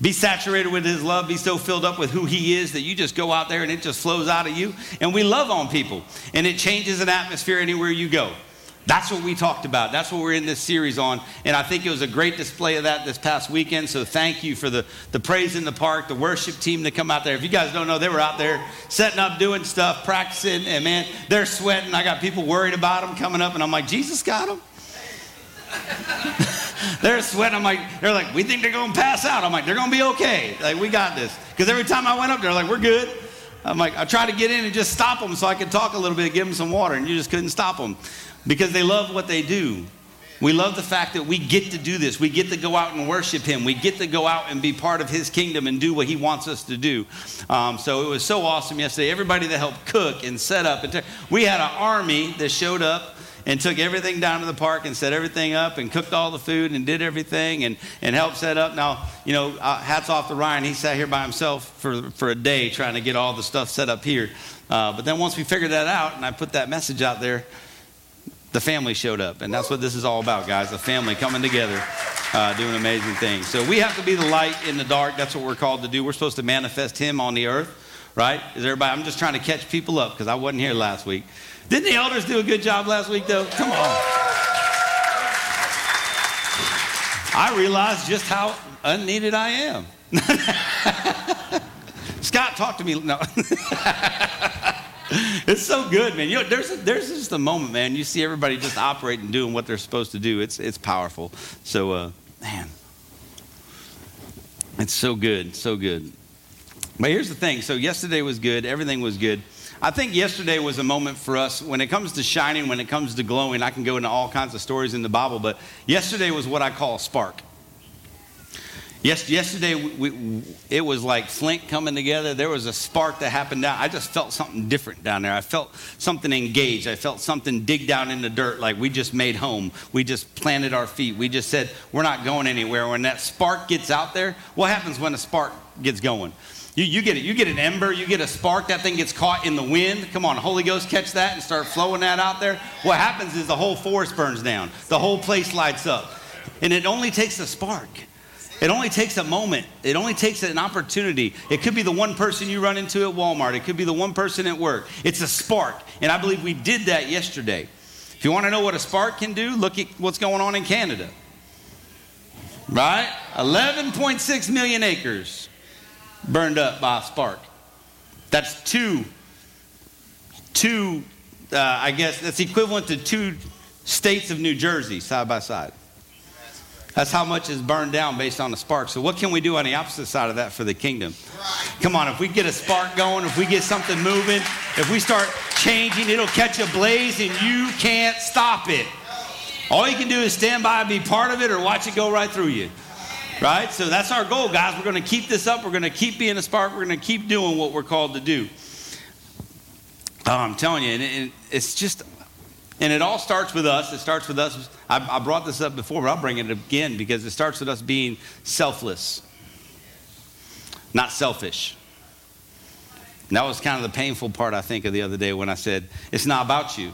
Be saturated with his love, be so filled up with who he is that you just go out there and it just flows out of you. And we love on people, and it changes an atmosphere anywhere you go. That's what we talked about. That's what we're in this series on. And I think it was a great display of that this past weekend. So thank you for the, the praise in the park, the worship team to come out there. If you guys don't know, they were out there setting up, doing stuff, practicing, and man, they're sweating. I got people worried about them coming up, and I'm like, Jesus got them. <laughs> they're sweating. I'm like, they're like, we think they're to pass out. I'm like, they're to be okay. Like, we got this. Because every time I went up there, like, we're good. I'm like, I tried to get in and just stop them so I could talk a little bit, give them some water, and you just couldn't stop them because they love what they do. We love the fact that we get to do this. We get to go out and worship Him. We get to go out and be part of His kingdom and do what He wants us to do. Um, so it was so awesome yesterday. Everybody that helped cook and set up. And t- we had an army that showed up and took everything down to the park and set everything up and cooked all the food and did everything and, and helped set up. Now, you know, uh, hats off to Ryan. He sat here by himself for, for a day trying to get all the stuff set up here. Uh, but then once we figured that out and I put that message out there, the family showed up. And that's what this is all about, guys. The family coming together, uh, doing amazing things. So we have to be the light in the dark. That's what we're called to do. We're supposed to manifest Him on the earth, right? Is everybody? I'm just trying to catch people up because I wasn't here last week. Didn't the elders do a good job last week, though? Come on. I realize just how unneeded I am. <laughs> Scott, talk to me. No. <laughs> it's so good, man. You know, there's, there's just a moment, man. You see everybody just operating, doing what they're supposed to do. It's, it's powerful. So, uh, man, it's so good, so good. But here's the thing. So yesterday was good. Everything was good. I think yesterday was a moment for us when it comes to shining, when it comes to glowing. I can go into all kinds of stories in the Bible, but yesterday was what I call a spark. Yes, yesterday we, we, it was like Flint coming together. There was a spark that happened down. I just felt something different down there. I felt something engaged. I felt something dig down in the dirt like we just made home. We just planted our feet. We just said we're not going anywhere. When that spark gets out there, what happens when a spark gets going? You, you get it. You get an ember. You get a spark. That thing gets caught in the wind. Come on, Holy Ghost, catch that and start flowing that out there. What happens is the whole forest burns down. The whole place lights up, and it only takes a spark. It only takes a moment. It only takes an opportunity. It could be the one person you run into at Walmart. It could be the one person at work. It's a spark. And I believe we did that yesterday. If you want to know what a spark can do, look at what's going on in Canada. Right? 11.6 million acres burned up by a spark. That's two, two, uh, I guess that's equivalent to two states of New Jersey side by side. That's how much is burned down based on the spark. So, what can we do on the opposite side of that for the kingdom? Come on, if we get a spark going, if we get something moving, if we start changing, it'll catch a blaze and you can't stop it. All you can do is stand by and be part of it or watch it go right through you. Right? So, that's our goal, guys. We're going to keep this up. We're going to keep being a spark. We're going to keep doing what we're called to do. Oh, I'm telling you, and it, it's just and it all starts with us. It starts with us. I, I, brought this up before, but I'll bring it again because it starts with us being selfless, not selfish. And that was kind of the painful part, I think, of the other day when I said, It's not about you.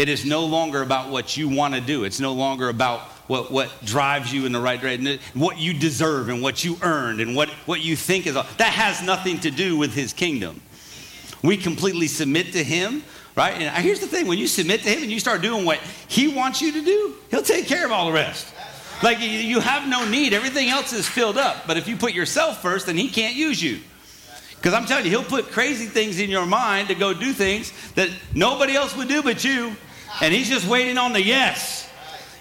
It is no longer about what you want to do. It's no longer about what, what drives you in the right direction, what you deserve and what you earned and what, what you think is. That has nothing to do with his kingdom. We completely submit to him, right? And here's the thing when you submit to him and you start doing what he wants you to do, he'll take care of all the rest. Like you- have no need, everything else is filled up. But if you put yourself first, then he can't use you. Because I'm telling you, he'll put crazy things in your mind to go do things that nobody else would do but you. And he's just waiting on the yes.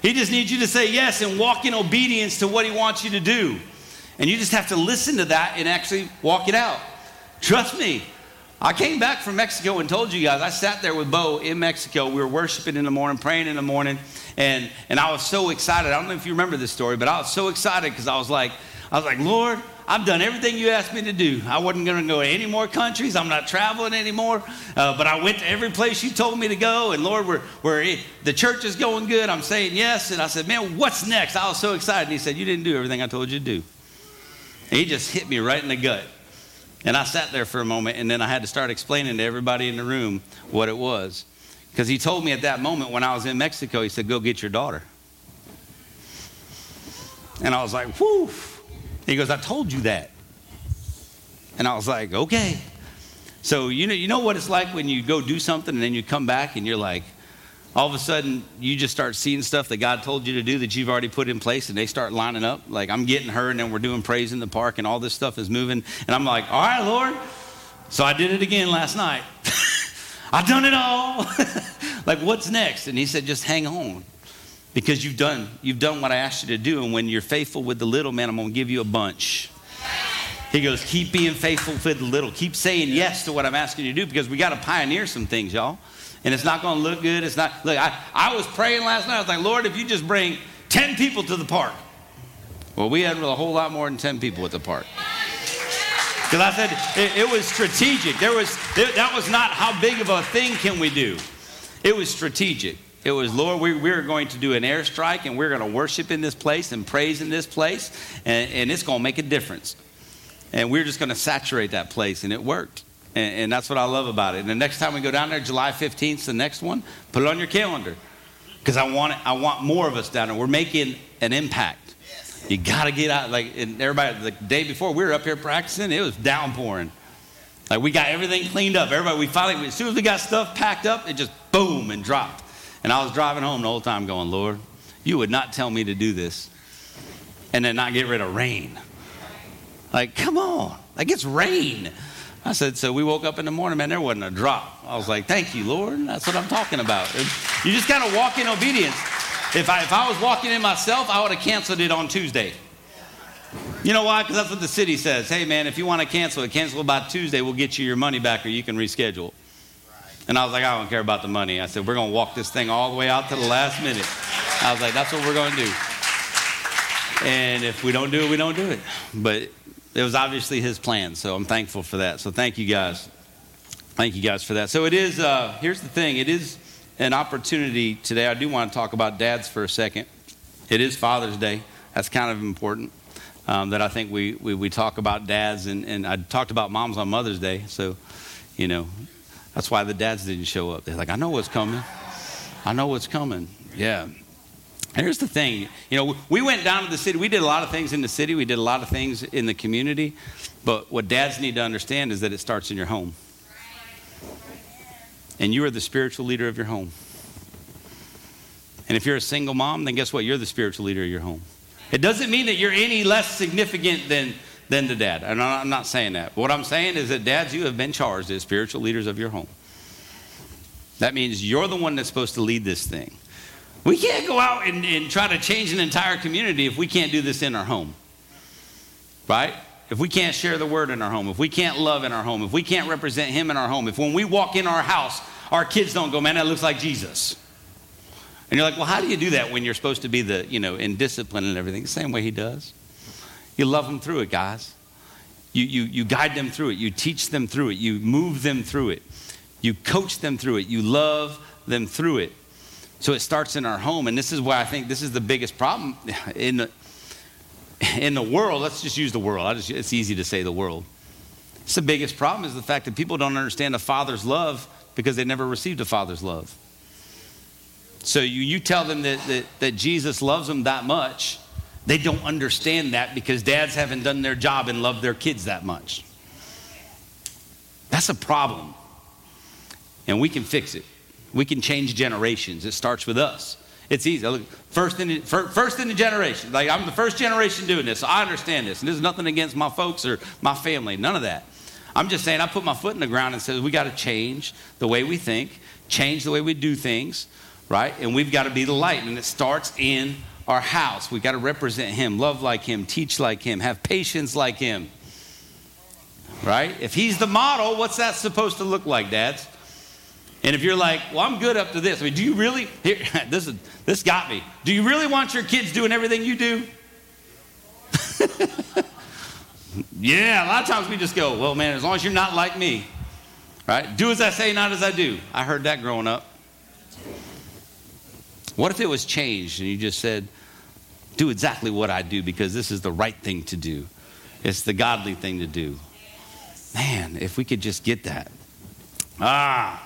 He just needs you to say yes and walk in obedience to what he wants you to do. And you just have to listen to that and actually walk it out. Trust me. I came back from Mexico and told you guys, I sat there with Bo in Mexico. We were worshiping in the morning, praying in the morning, and, and I was so excited. I don't know if you remember this story, but I was so excited because I was like, I was like, Lord, I've done everything you asked me to do. I wasn't going to go to any more countries. I'm not traveling anymore. Uh, but I went to every place you told me to go. And Lord, we're, we're, the church is going good. I'm saying yes. And I said, man, what's next? I was so excited. And he said, you didn't do everything I told you to do. And he just hit me right in the gut. And I sat there for a moment, and then I had to start explaining to everybody in the room what it was. Because he told me at that moment when I was in Mexico, he said, Go get your daughter. And I was like, Whew. He goes, I told you that. And I was like, Okay. So, you know, you know what it's like when you go do something and then you come back and you're like, all of a sudden you just start seeing stuff that God told you to do that you've already put in place and they start lining up. Like I'm getting her and then we're doing praise in the park and all this stuff is moving. And I'm like, all right, Lord. So I did it again last night. <laughs> I've done it all. <laughs> like what's next? And he said, just hang on. Because you've done, you've done what I asked you to do. And when you're faithful with the little man, I'm gonna give you a bunch. He goes, keep being faithful with the little. Keep saying yes to what I'm asking you to do because we got to pioneer some things, y'all. And it's not going to look good. It's not, look, I, I was praying last night. I was like, Lord, if you just bring 10 people to the park. Well, we had a whole lot more than 10 people at the park. Because I said it, it was strategic. There was, that was not how big of a thing can we do. It was strategic. It was, Lord, we, we're going to do an airstrike and we're going to worship in this place and praise in this place, and, and it's going to make a difference. And we're just going to saturate that place, and it worked. And, and that's what I love about it. And the next time we go down there, July 15th, the next one, put it on your calendar. Because I want, I want more of us down there. We're making an impact. You got to get out. Like, and everybody, the day before, we were up here practicing, it was downpouring. Like, we got everything cleaned up. Everybody, we finally, as soon as we got stuff packed up, it just boom and dropped. And I was driving home the whole time going, Lord, you would not tell me to do this and then not get rid of rain. Like, come on. Like, it's rain. I said, so we woke up in the morning, man, there wasn't a drop. I was like, thank you, Lord. That's what I'm talking about. You just got to walk in obedience. If I, if I was walking in myself, I would have canceled it on Tuesday. You know why? Because that's what the city says. Hey, man, if you want to cancel it, cancel it by Tuesday. We'll get you your money back or you can reschedule. And I was like, I don't care about the money. I said, we're going to walk this thing all the way out to the last minute. I was like, that's what we're going to do. And if we don't do it, we don't do it. But it was obviously his plan, so I'm thankful for that. So thank you guys. Thank you guys for that. So it is, uh, here's the thing it is an opportunity today. I do want to talk about dads for a second. It is Father's Day. That's kind of important um, that I think we, we, we talk about dads, and, and I talked about moms on Mother's Day. So, you know, that's why the dads didn't show up. They're like, I know what's coming. I know what's coming. Yeah. Here's the thing, you know, we went down to the city. We did a lot of things in the city. We did a lot of things in the community. But what dads need to understand is that it starts in your home. And you are the spiritual leader of your home. And if you're a single mom, then guess what? You're the spiritual leader of your home. It doesn't mean that you're any less significant than, than the dad. And I'm not saying that. What I'm saying is that dads, you have been charged as spiritual leaders of your home. That means you're the one that's supposed to lead this thing. We can't go out and, and try to change an entire community if we can't do this in our home. Right? If we can't share the word in our home, if we can't love in our home, if we can't represent him in our home, if when we walk in our house, our kids don't go, man, that looks like Jesus. And you're like, well, how do you do that when you're supposed to be the, you know, in discipline and everything? The same way he does. You love them through it, guys. You, you, you guide them through it. You teach them through it. You move them through it. You coach them through it. You love them through it. So it starts in our home. And this is why I think this is the biggest problem <laughs> in the, in the world. Let's just use the world. Just, it's easy to say the world. It's the biggest problem is the fact that people don't understand a father's love because they never received a father's love. So you, you tell them that, that, that Jesus loves them that much, they don't understand that because dads haven't done their job and loved their kids that much. That's a problem. And we can fix it. We can change generations. It starts with us. It's easy. Look, first in the, first in the generation. Like I'm the first generation doing this, so I understand this. And this is nothing against my folks or my family. None of that. I'm just saying I put my foot in the ground and says we got to change the way we think, change the way we do things, right? And we've got to be the light. And it starts in our house. We've got to represent Him, love like Him, teach like Him, have patience like Him, right? If He's the model, what's that supposed to look like, dads? And if you're like, well, I'm good up to this. I mean, do you really? <laughs> Here, <laughs> this is this got me. Do you really want your kids doing everything you do? <laughs> yeah, a lot of times we just go, well, man, as long as you're not like me, right? Do as I say, not as I do. I heard that growing up. What if it was changed and you just said, do exactly what I do because this is the right thing to do? It's the godly thing to do. Man, if we could just get that. Ah.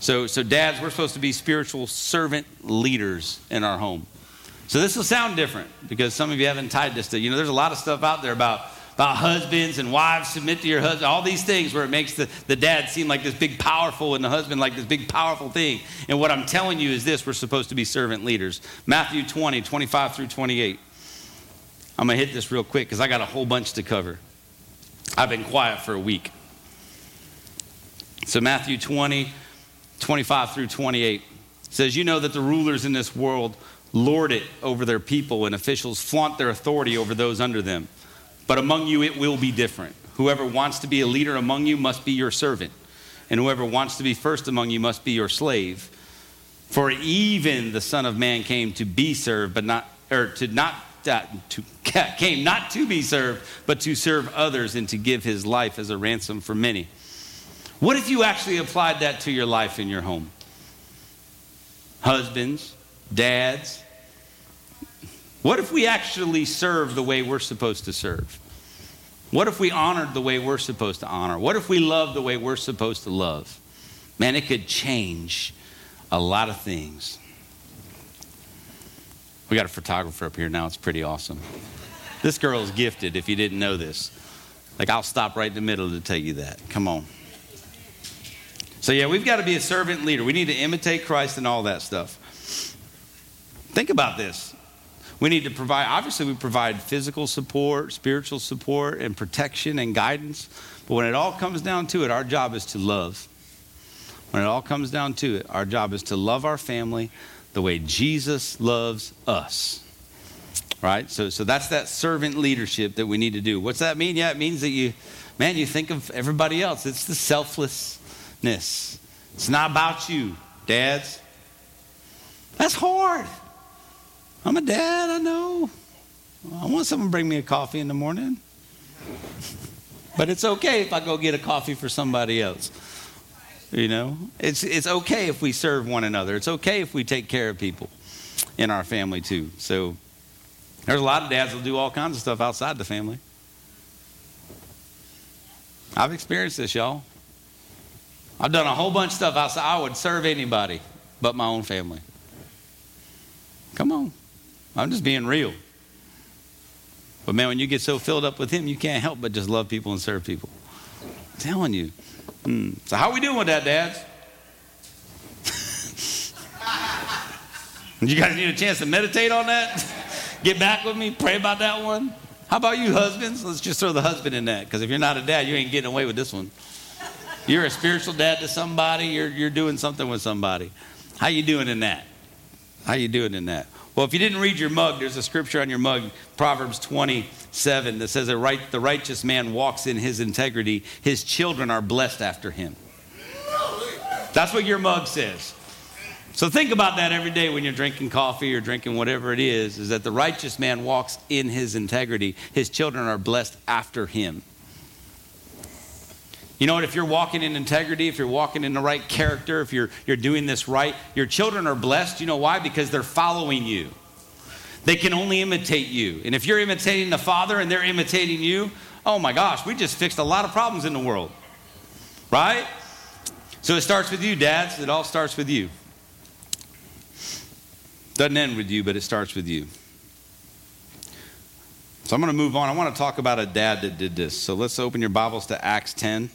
So, so dads, we're supposed to be spiritual servant leaders in our home. So this will sound different because some of you haven't tied this to, you know, there's a lot of stuff out there about, about husbands and wives submit to your husband, all these things where it makes the, the dad seem like this big powerful and the husband like this big powerful thing. And what I'm telling you is this, we're supposed to be servant leaders. Matthew 20, 25 through 28. I'm going to hit this real quick because I got a whole bunch to cover. I've been quiet for a week. So Matthew 20, 25 through 28 says, You know that the rulers in this world lord it over their people, and officials flaunt their authority over those under them. But among you it will be different. Whoever wants to be a leader among you must be your servant, and whoever wants to be first among you must be your slave. For even the Son of Man came to be served, but not, or to not, uh, to, <laughs> came not to be served, but to serve others and to give his life as a ransom for many. What if you actually applied that to your life in your home? Husbands, dads. What if we actually serve the way we're supposed to serve? What if we honored the way we're supposed to honor? What if we loved the way we're supposed to love? Man, it could change a lot of things. We got a photographer up here now. It's pretty awesome. This girl is gifted if you didn't know this. Like, I'll stop right in the middle to tell you that. Come on. So, yeah, we've got to be a servant leader. We need to imitate Christ and all that stuff. Think about this. We need to provide, obviously, we provide physical support, spiritual support, and protection and guidance. But when it all comes down to it, our job is to love. When it all comes down to it, our job is to love our family the way Jesus loves us. Right? So, so that's that servant leadership that we need to do. What's that mean? Yeah, it means that you, man, you think of everybody else. It's the selflessness. It's not about you, dads. That's hard. I'm a dad, I know. I want someone to bring me a coffee in the morning. But it's okay if I go get a coffee for somebody else. You know, it's, it's okay if we serve one another. It's okay if we take care of people in our family too. So there's a lot of dads that do all kinds of stuff outside the family. I've experienced this, y'all. I've done a whole bunch of stuff outside. I would serve anybody but my own family. Come on. I'm just being real. But man, when you get so filled up with Him, you can't help but just love people and serve people. I'm telling you. Hmm. So, how we doing with that, dads? <laughs> you guys need a chance to meditate on that? <laughs> Get back with me, pray about that one. How about you, husbands? Let's just throw the husband in that, because if you're not a dad, you ain't getting away with this one. You're a spiritual dad to somebody. You're, you're doing something with somebody. How you doing in that? How you doing in that? Well, if you didn't read your mug, there's a scripture on your mug, Proverbs 27, that says, right, The righteous man walks in his integrity, his children are blessed after him. That's what your mug says. So think about that every day when you're drinking coffee or drinking whatever it is, is that the righteous man walks in his integrity, his children are blessed after him. You know what? If you're walking in integrity, if you're walking in the right character, if you're, you're doing this right, your children are blessed. You know why? Because they're following you. They can only imitate you. And if you're imitating the Father and they're imitating you, oh my gosh, we just fixed a lot of problems in the world. Right? So it starts with you, dads. It all starts with you. Doesn't end with you, but it starts with you. So I'm going to move on. I want to talk about a dad that did this. So let's open your Bibles to Acts 10.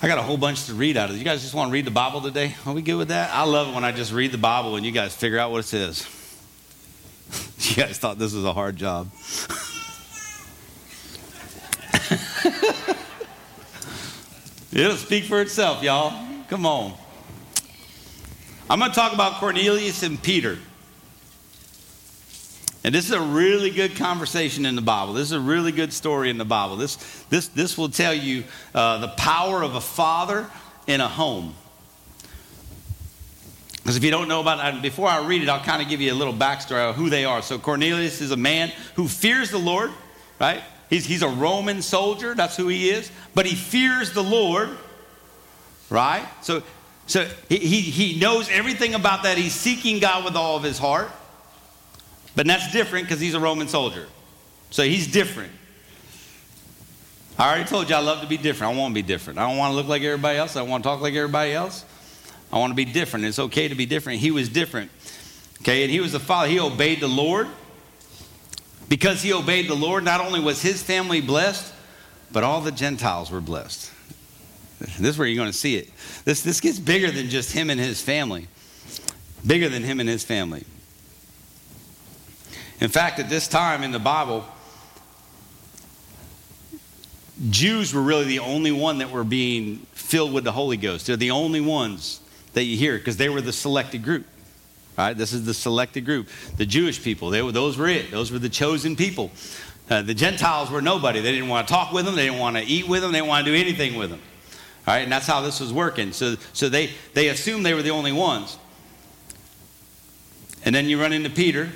I got a whole bunch to read out of. You guys just want to read the Bible today? Are we good with that? I love it when I just read the Bible and you guys figure out what it says. <laughs> you guys thought this was a hard job. <laughs> It'll speak for itself, y'all. Come on. I'm going to talk about Cornelius and Peter. And this is a really good conversation in the Bible. This is a really good story in the Bible. This, this, this will tell you uh, the power of a father in a home. Because if you don't know about it, before I read it, I'll kind of give you a little backstory of who they are. So Cornelius is a man who fears the Lord, right? He's, he's a Roman soldier, that's who he is, but he fears the Lord, right? So, so he, he, he knows everything about that. He's seeking God with all of his heart. But that's different because he's a Roman soldier. So he's different. I already told you I love to be different. I want to be different. I don't want to look like everybody else. I want to talk like everybody else. I want to be different. It's okay to be different. He was different. Okay, and he was the father. He obeyed the Lord. Because he obeyed the Lord, not only was his family blessed, but all the Gentiles were blessed. This is where you're going to see it. This, this gets bigger than just him and his family, bigger than him and his family. In fact, at this time in the Bible, Jews were really the only one that were being filled with the Holy Ghost. They're the only ones that you hear because they were the selected group. Right? This is the selected group. The Jewish people, they were, those were it. Those were the chosen people. Uh, the Gentiles were nobody. They didn't want to talk with them. They didn't want to eat with them. They didn't want to do anything with them. All right, and that's how this was working. So, so they, they assumed they were the only ones. And then you run into Peter,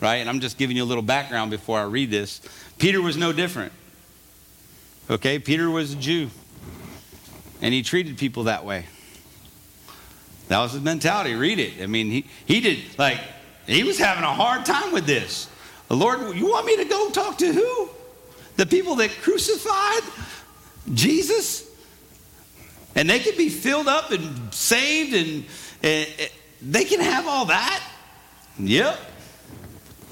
right? And I'm just giving you a little background before I read this. Peter was no different. Okay, Peter was a Jew, and he treated people that way. That was his mentality. Read it. I mean, he, he did, like, he was having a hard time with this. Lord, you want me to go talk to who? The people that crucified Jesus? And they can be filled up and saved, and, and, and they can have all that? Yep.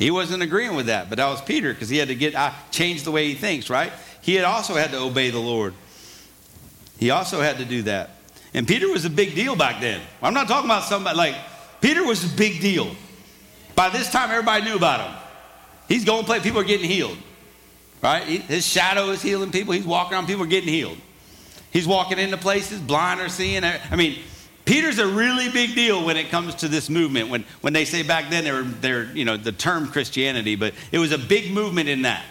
He wasn't agreeing with that, but that was Peter because he had to get uh, change the way he thinks, right? He had also had to obey the Lord. He also had to do that. And Peter was a big deal back then. I'm not talking about somebody like Peter was a big deal. By this time, everybody knew about him. He's going to play, people are getting healed, right? His shadow is healing people. He's walking around, people are getting healed. He's walking into places, blind or seeing. I mean, Peter's a really big deal when it comes to this movement. When, when they say back then they were, they're, you know, the term Christianity, but it was a big movement in that,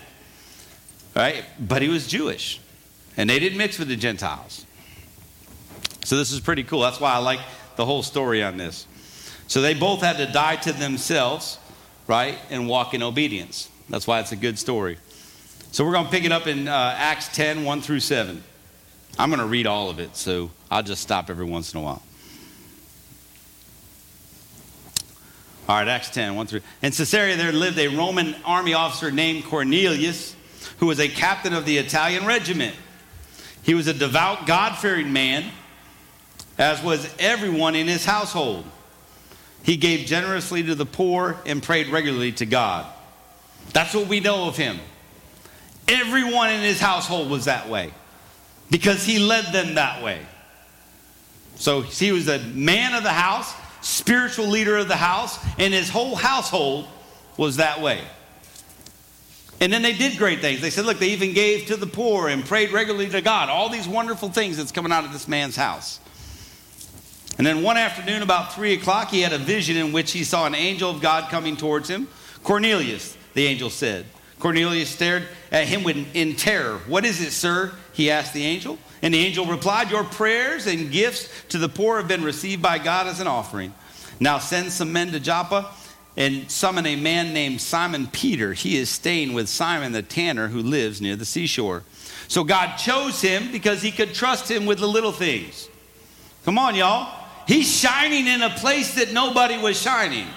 right? But he was Jewish, and they didn't mix with the Gentiles. So this is pretty cool. That's why I like the whole story on this. So they both had to die to themselves, right, and walk in obedience. That's why it's a good story. So we're going to pick it up in uh, Acts 10, 1 through 7. I'm going to read all of it, so I'll just stop every once in a while. All right, Acts 10, 1 through. In Caesarea, there lived a Roman army officer named Cornelius, who was a captain of the Italian regiment. He was a devout, God fearing man, as was everyone in his household. He gave generously to the poor and prayed regularly to God. That's what we know of him. Everyone in his household was that way because he led them that way. So he was a man of the house, spiritual leader of the house, and his whole household was that way. And then they did great things. They said, look, they even gave to the poor and prayed regularly to God. All these wonderful things that's coming out of this man's house. And then one afternoon, about three o'clock, he had a vision in which he saw an angel of God coming towards him. Cornelius, the angel said. Cornelius stared at him in terror. What is it, sir? He asked the angel. And the angel replied, Your prayers and gifts to the poor have been received by God as an offering. Now send some men to Joppa and summon a man named Simon Peter. He is staying with Simon the tanner who lives near the seashore. So God chose him because he could trust him with the little things. Come on, y'all. He's shining in a place that nobody was shining.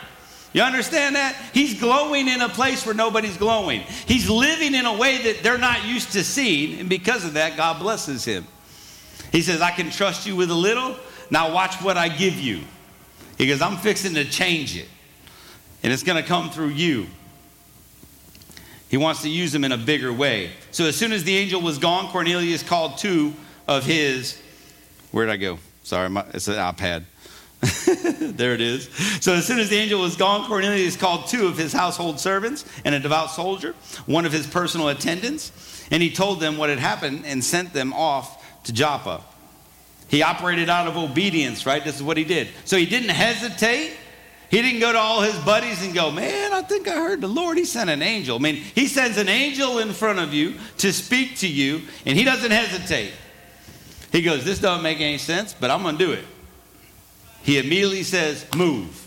You understand that? He's glowing in a place where nobody's glowing. He's living in a way that they're not used to seeing, and because of that, God blesses him. He says, I can trust you with a little. Now watch what I give you. He goes, I'm fixing to change it, and it's going to come through you. He wants to use him in a bigger way. So as soon as the angel was gone, Cornelius called two of his. Where'd I go? Sorry, my, it's an iPad. <laughs> there it is. So as soon as the angel was gone, Cornelius called two of his household servants and a devout soldier, one of his personal attendants, and he told them what had happened and sent them off to Joppa. He operated out of obedience, right? This is what he did. So he didn't hesitate. He didn't go to all his buddies and go, Man, I think I heard the Lord. He sent an angel. I mean, he sends an angel in front of you to speak to you, and he doesn't hesitate. He goes, This doesn't make any sense, but I'm going to do it. He immediately says, Move.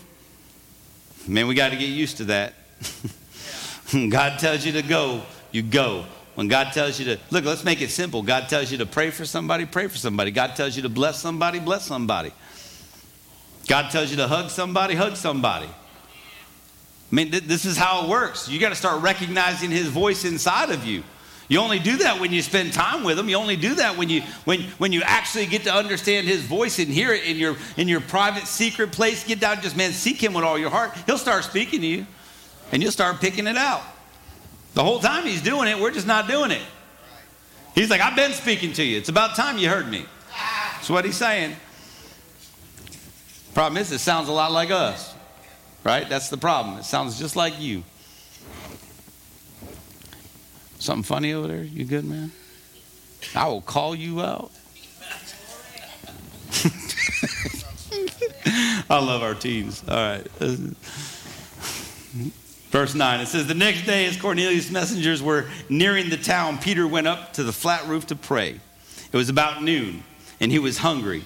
Man, we got to get used to that. <laughs> God tells you to go, you go. When God tells you to, look, let's make it simple. God tells you to pray for somebody, pray for somebody. God tells you to bless somebody, bless somebody. God tells you to hug somebody, hug somebody. I mean, th- this is how it works. You got to start recognizing His voice inside of you. You only do that when you spend time with Him. You only do that when you when when you actually get to understand His voice and hear it in your in your private secret place. Get down, just man, seek Him with all your heart. He'll start speaking to you, and you'll start picking it out. The whole time He's doing it, we're just not doing it. He's like, I've been speaking to you. It's about time you heard me. That's what He's saying. Problem is, it sounds a lot like us, right? That's the problem. It sounds just like you. Something funny over there? You good, man? I will call you out. <laughs> I love our teens. All right. Verse 9, it says, The next day, as Cornelius' messengers were nearing the town, Peter went up to the flat roof to pray. It was about noon, and he was hungry.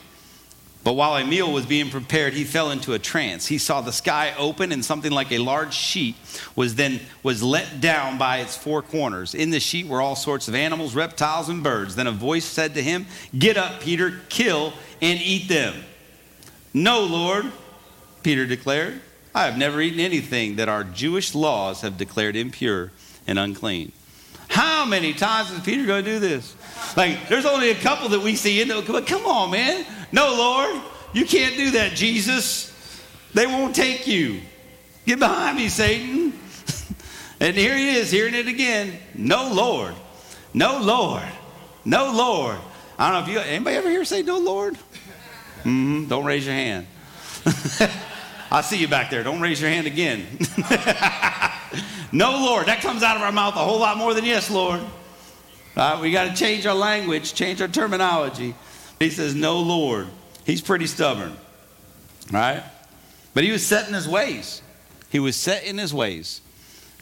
But while a meal was being prepared, he fell into a trance. He saw the sky open and something like a large sheet was then was let down by its four corners. In the sheet were all sorts of animals, reptiles, and birds. Then a voice said to him, Get up, Peter, kill and eat them. No, Lord, Peter declared. I have never eaten anything that our Jewish laws have declared impure and unclean. How many times is Peter going to do this? Like, there's only a couple that we see in it, but come on, man. No, Lord, you can't do that, Jesus. They won't take you. Get behind me, Satan. <laughs> and here he is, hearing it again. No, Lord. No, Lord. No, Lord. I don't know if you, anybody ever hear say no, Lord? Mm-hmm. Don't raise your hand. <laughs> I see you back there. Don't raise your hand again. <laughs> no, Lord. That comes out of our mouth a whole lot more than yes, Lord. Right, we got to change our language, change our terminology. He says, No, Lord. He's pretty stubborn. Right? But he was set in his ways. He was set in his ways.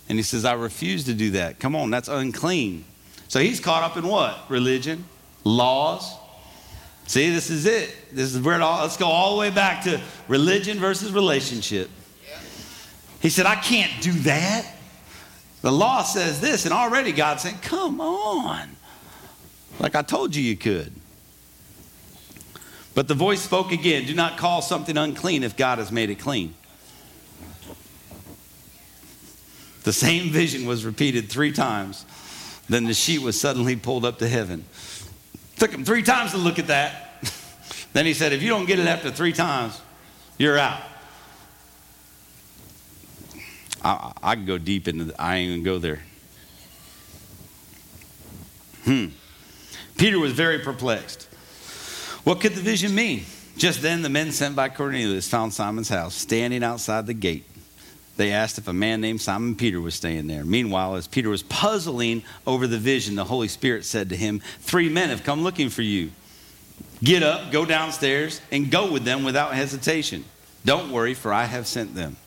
And he says, I refuse to do that. Come on, that's unclean. So he's caught up in what? Religion, laws. See, this is it. This is where it all, let's go all the way back to religion versus relationship. He said, I can't do that. The law says this, and already God's saying, Come on. Like I told you you could. But the voice spoke again Do not call something unclean if God has made it clean. The same vision was repeated three times. Then the sheet was suddenly pulled up to heaven. Took him three times to look at that. <laughs> then he said, If you don't get it after three times, you're out. I, I can go deep into the, I ain't gonna go there. Hmm. Peter was very perplexed. What could the vision mean? Just then, the men sent by Cornelius found Simon's house standing outside the gate. They asked if a man named Simon Peter was staying there. Meanwhile, as Peter was puzzling over the vision, the Holy Spirit said to him, Three men have come looking for you. Get up, go downstairs, and go with them without hesitation. Don't worry, for I have sent them.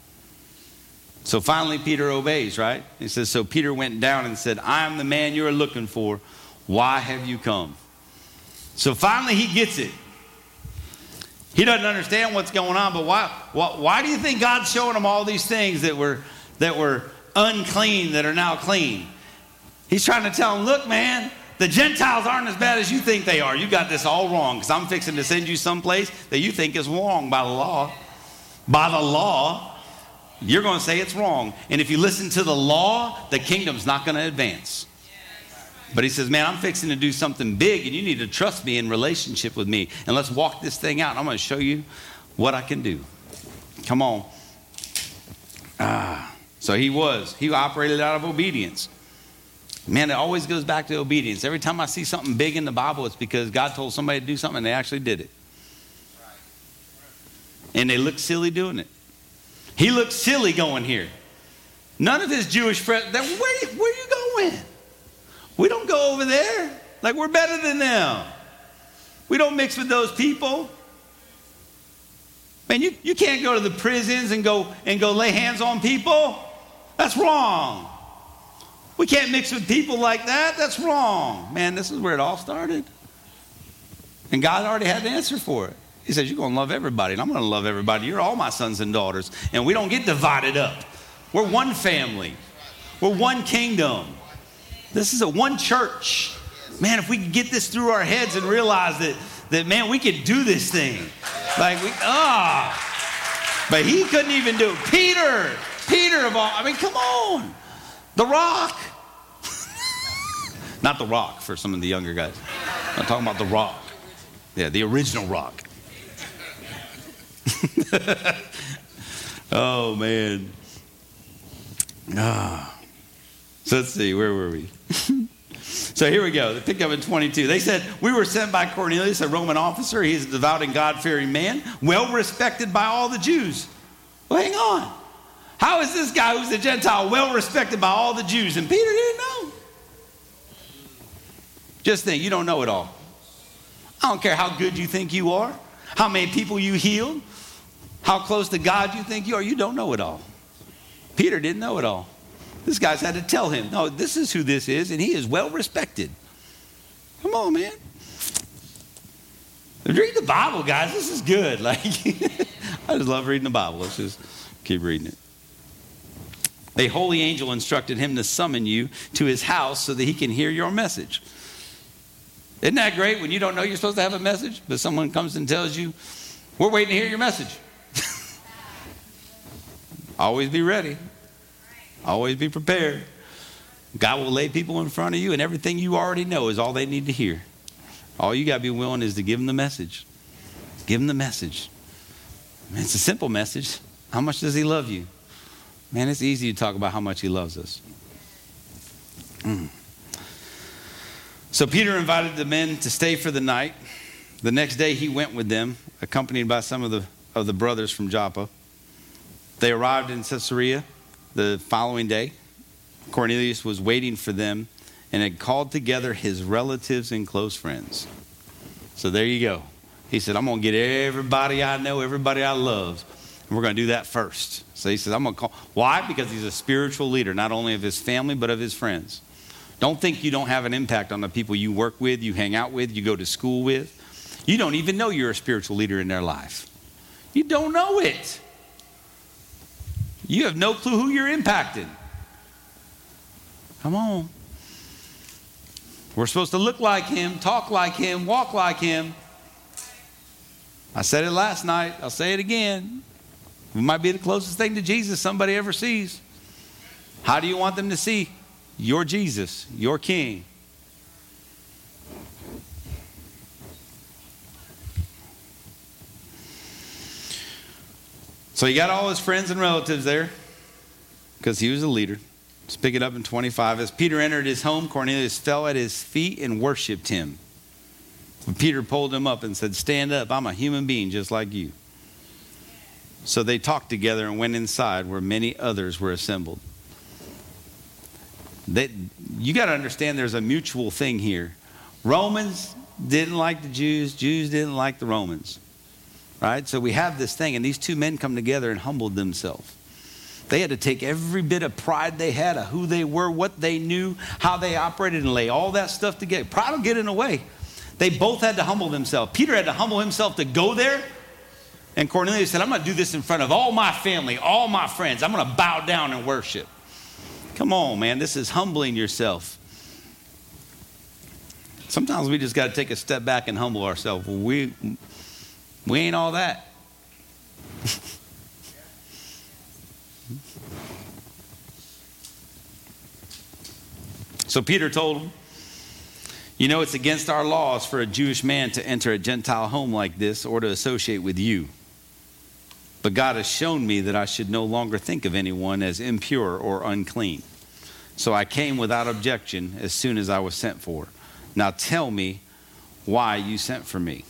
So finally, Peter obeys, right? He says, So Peter went down and said, I am the man you are looking for. Why have you come? So finally, he gets it. He doesn't understand what's going on, but why, why, why do you think God's showing him all these things that were, that were unclean that are now clean? He's trying to tell him, look, man, the Gentiles aren't as bad as you think they are. You got this all wrong because I'm fixing to send you someplace that you think is wrong by the law. By the law. You're going to say it's wrong. And if you listen to the law, the kingdom's not going to advance. But he says, Man, I'm fixing to do something big, and you need to trust me in relationship with me. And let's walk this thing out. I'm going to show you what I can do. Come on. Ah. So he was. He operated out of obedience. Man, it always goes back to obedience. Every time I see something big in the Bible, it's because God told somebody to do something and they actually did it. And they look silly doing it. He looked silly going here. None of his Jewish friends, where, where are you going? We don't go over there. Like we're better than them. We don't mix with those people. Man, you, you can't go to the prisons and go and go lay hands on people. That's wrong. We can't mix with people like that. That's wrong. Man, this is where it all started. And God already had the answer for it. He says, You're going to love everybody, and I'm going to love everybody. You're all my sons and daughters. And we don't get divided up. We're one family, we're one kingdom. This is a one church. Man, if we could get this through our heads and realize that, that man, we could do this thing. Like, we, ah. But he couldn't even do it. Peter, Peter of all, I mean, come on. The rock. <laughs> Not the rock for some of the younger guys. I'm talking about the rock. Yeah, the original rock. <laughs> oh, man. Ah. So let's see, where were we? <laughs> so here we go. They pick up in 22. They said, We were sent by Cornelius, a Roman officer. He's a devout and God fearing man, well respected by all the Jews. Well, hang on. How is this guy who's a Gentile well respected by all the Jews? And Peter didn't know. Just think, you don't know it all. I don't care how good you think you are, how many people you healed, how close to God you think you are, you don't know it all. Peter didn't know it all. This guy's had to tell him, no, this is who this is, and he is well respected. Come on, man. Read the Bible, guys. This is good. <laughs> Like, I just love reading the Bible. Let's just keep reading it. A holy angel instructed him to summon you to his house so that he can hear your message. Isn't that great when you don't know you're supposed to have a message, but someone comes and tells you, We're waiting to hear your message? <laughs> Always be ready. Always be prepared. God will lay people in front of you, and everything you already know is all they need to hear. All you got to be willing is to give them the message. Give them the message. Man, it's a simple message. How much does He love you? Man, it's easy to talk about how much He loves us. Mm. So Peter invited the men to stay for the night. The next day he went with them, accompanied by some of the, of the brothers from Joppa. They arrived in Caesarea the following day. Cornelius was waiting for them and had called together his relatives and close friends. So there you go. He said, I'm going to get everybody I know, everybody I love, and we're going to do that first. So he says, I'm going to call. Why? Because he's a spiritual leader, not only of his family, but of his friends. Don't think you don't have an impact on the people you work with, you hang out with, you go to school with. You don't even know you're a spiritual leader in their life. You don't know it. You have no clue who you're impacting. Come on. We're supposed to look like him, talk like him, walk like him. I said it last night. I'll say it again. We might be the closest thing to Jesus somebody ever sees. How do you want them to see your Jesus, your King? So he got all his friends and relatives there because he was a leader. Let's pick it up in 25. As Peter entered his home, Cornelius fell at his feet and worshiped him. But Peter pulled him up and said, Stand up, I'm a human being just like you. So they talked together and went inside where many others were assembled. They, you got to understand there's a mutual thing here. Romans didn't like the Jews, Jews didn't like the Romans. Right? So we have this thing, and these two men come together and humbled themselves. They had to take every bit of pride they had of who they were, what they knew, how they operated, and lay all that stuff together. Pride will get in the way. They both had to humble themselves. Peter had to humble himself to go there. And Cornelius said, I'm going to do this in front of all my family, all my friends. I'm going to bow down and worship. Come on, man. This is humbling yourself. Sometimes we just got to take a step back and humble ourselves. We, we ain't all that. So Peter told him, You know, it's against our laws for a Jewish man to enter a Gentile home like this or to associate with you. But God has shown me that I should no longer think of anyone as impure or unclean. So I came without objection as soon as I was sent for. Now tell me why you sent for me.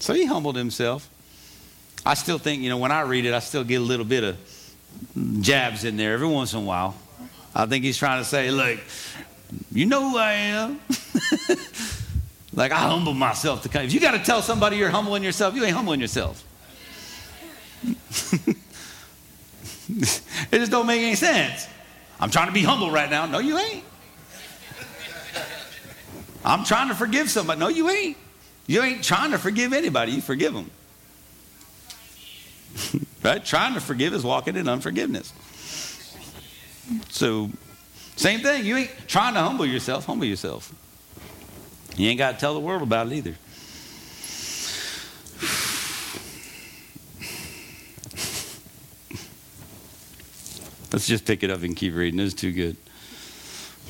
So he humbled himself. I still think, you know, when I read it, I still get a little bit of jabs in there every once in a while. I think he's trying to say, look, you know who I am. <laughs> like I humble myself to come. If you got to tell somebody you're humbling yourself, you ain't humbling yourself. <laughs> it just don't make any sense. I'm trying to be humble right now. No, you ain't. I'm trying to forgive somebody. No, you ain't. You ain't trying to forgive anybody. You forgive them. <laughs> right? Trying to forgive is walking in unforgiveness. So, same thing. You ain't trying to humble yourself. Humble yourself. You ain't got to tell the world about it either. <sighs> Let's just pick it up and keep reading. It's too good.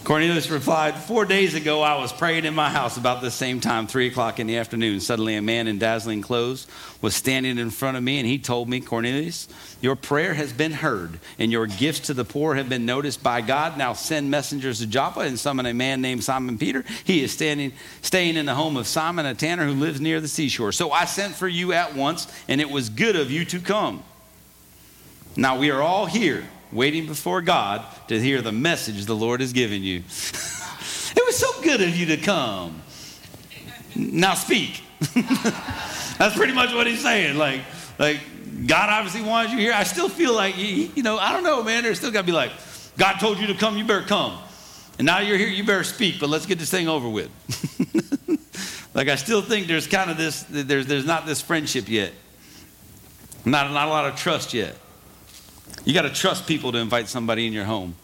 Cornelius replied, Four days ago, I was praying in my house about the same time, three o'clock in the afternoon. Suddenly, a man in dazzling clothes was standing in front of me, and he told me, Cornelius, your prayer has been heard, and your gifts to the poor have been noticed by God. Now send messengers to Joppa and summon a man named Simon Peter. He is standing, staying in the home of Simon, a tanner who lives near the seashore. So I sent for you at once, and it was good of you to come. Now we are all here waiting before God to hear the message the Lord has given you. <laughs> it was so good of you to come. Now speak. <laughs> That's pretty much what he's saying. Like, like God obviously wanted you here. I still feel like, you you know, I don't know, man. There's still got to be like, God told you to come, you better come. And now you're here, you better speak, but let's get this thing over with. <laughs> like, I still think there's kind of this, there's, there's not this friendship yet. Not, not a lot of trust yet. You got to trust people to invite somebody in your home.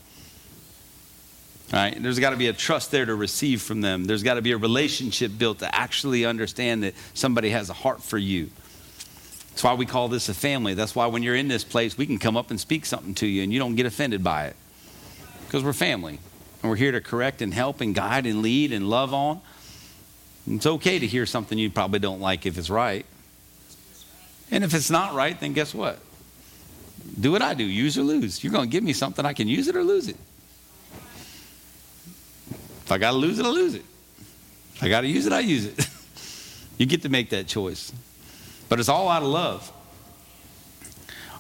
Right? There's got to be a trust there to receive from them. There's got to be a relationship built to actually understand that somebody has a heart for you. That's why we call this a family. That's why when you're in this place, we can come up and speak something to you and you don't get offended by it. Because we're family. And we're here to correct and help and guide and lead and love on. It's okay to hear something you probably don't like if it's right. And if it's not right, then guess what? Do what I do, use or lose. You're going to give me something, I can use it or lose it. If I got to lose it, I lose it. If I got to use it, I use it. <laughs> you get to make that choice. But it's all out of love.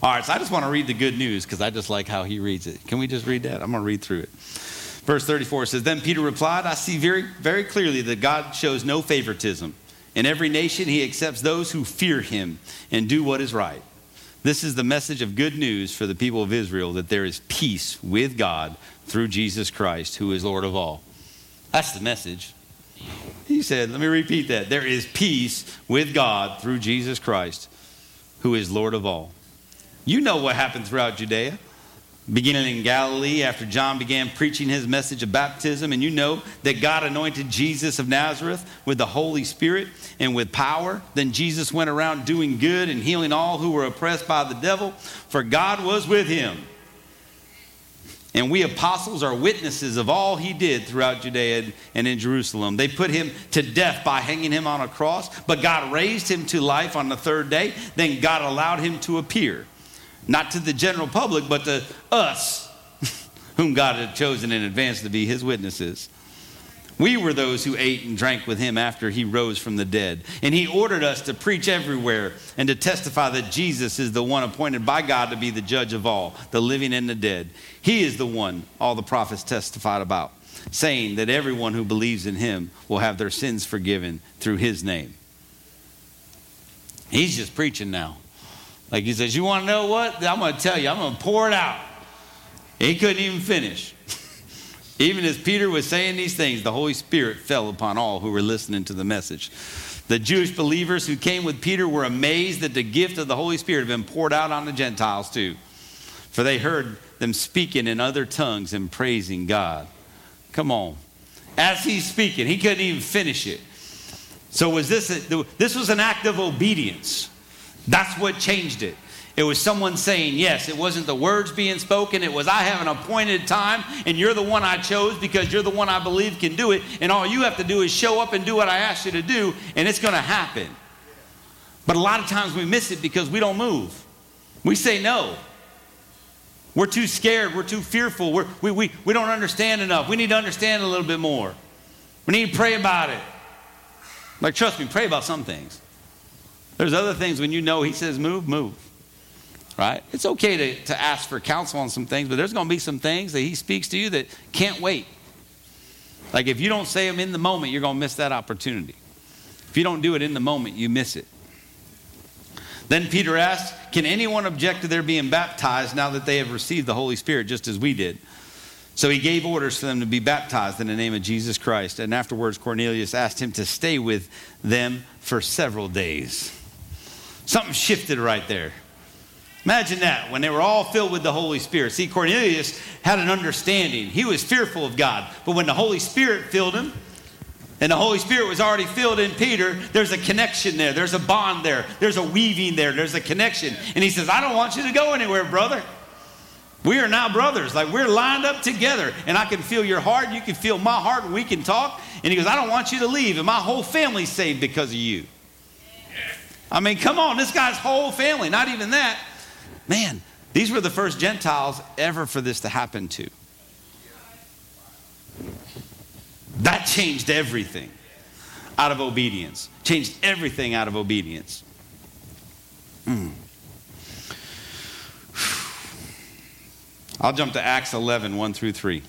All right, so I just want to read the good news because I just like how he reads it. Can we just read that? I'm going to read through it. Verse 34 says, Then Peter replied, I see very, very clearly that God shows no favoritism. In every nation, he accepts those who fear him and do what is right. This is the message of good news for the people of Israel that there is peace with God through Jesus Christ, who is Lord of all. That's the message. He said, let me repeat that. There is peace with God through Jesus Christ, who is Lord of all. You know what happened throughout Judea beginning in Galilee after John began preaching his message of baptism. And you know that God anointed Jesus of Nazareth with the Holy Spirit and with power. Then Jesus went around doing good and healing all who were oppressed by the devil, for God was with him. And we apostles are witnesses of all he did throughout Judea and in Jerusalem. They put him to death by hanging him on a cross, but God raised him to life on the third day. Then God allowed him to appear not to the general public, but to us, <laughs> whom God had chosen in advance to be his witnesses. We were those who ate and drank with him after he rose from the dead. And he ordered us to preach everywhere and to testify that Jesus is the one appointed by God to be the judge of all, the living and the dead. He is the one all the prophets testified about, saying that everyone who believes in him will have their sins forgiven through his name. He's just preaching now. Like he says, You want to know what? I'm going to tell you, I'm going to pour it out. He couldn't even finish. <laughs> even as Peter was saying these things, the Holy Spirit fell upon all who were listening to the message. The Jewish believers who came with Peter were amazed that the gift of the Holy Spirit had been poured out on the Gentiles too. For they heard them speaking in other tongues and praising God. Come on. As he's speaking, he couldn't even finish it. So was this a, this was an act of obedience. That's what changed it. It was someone saying yes. It wasn't the words being spoken. It was, I have an appointed time, and you're the one I chose because you're the one I believe can do it. And all you have to do is show up and do what I asked you to do, and it's going to happen. But a lot of times we miss it because we don't move. We say no. We're too scared. We're too fearful. We're, we, we, we don't understand enough. We need to understand a little bit more. We need to pray about it. Like, trust me, pray about some things. There's other things when you know He says move, move. Right? It's okay to, to ask for counsel on some things, but there's going to be some things that He speaks to you that can't wait. Like, if you don't say them in the moment, you're going to miss that opportunity. If you don't do it in the moment, you miss it. Then Peter asked, Can anyone object to their being baptized now that they have received the Holy Spirit, just as we did? So he gave orders for them to be baptized in the name of Jesus Christ. And afterwards, Cornelius asked him to stay with them for several days. Something shifted right there. Imagine that when they were all filled with the Holy Spirit. See, Cornelius had an understanding. He was fearful of God. But when the Holy Spirit filled him, and the Holy Spirit was already filled in Peter, there's a connection there. There's a bond there. There's a weaving there. There's a connection. And he says, I don't want you to go anywhere, brother. We are now brothers. Like we're lined up together. And I can feel your heart. You can feel my heart. And we can talk. And he goes, I don't want you to leave. And my whole family's saved because of you. I mean, come on. This guy's whole family. Not even that. Man, these were the first Gentiles ever for this to happen to. That changed everything out of obedience. Changed everything out of obedience. Mm. <sighs> I'll jump to Acts 11, 1 through 3.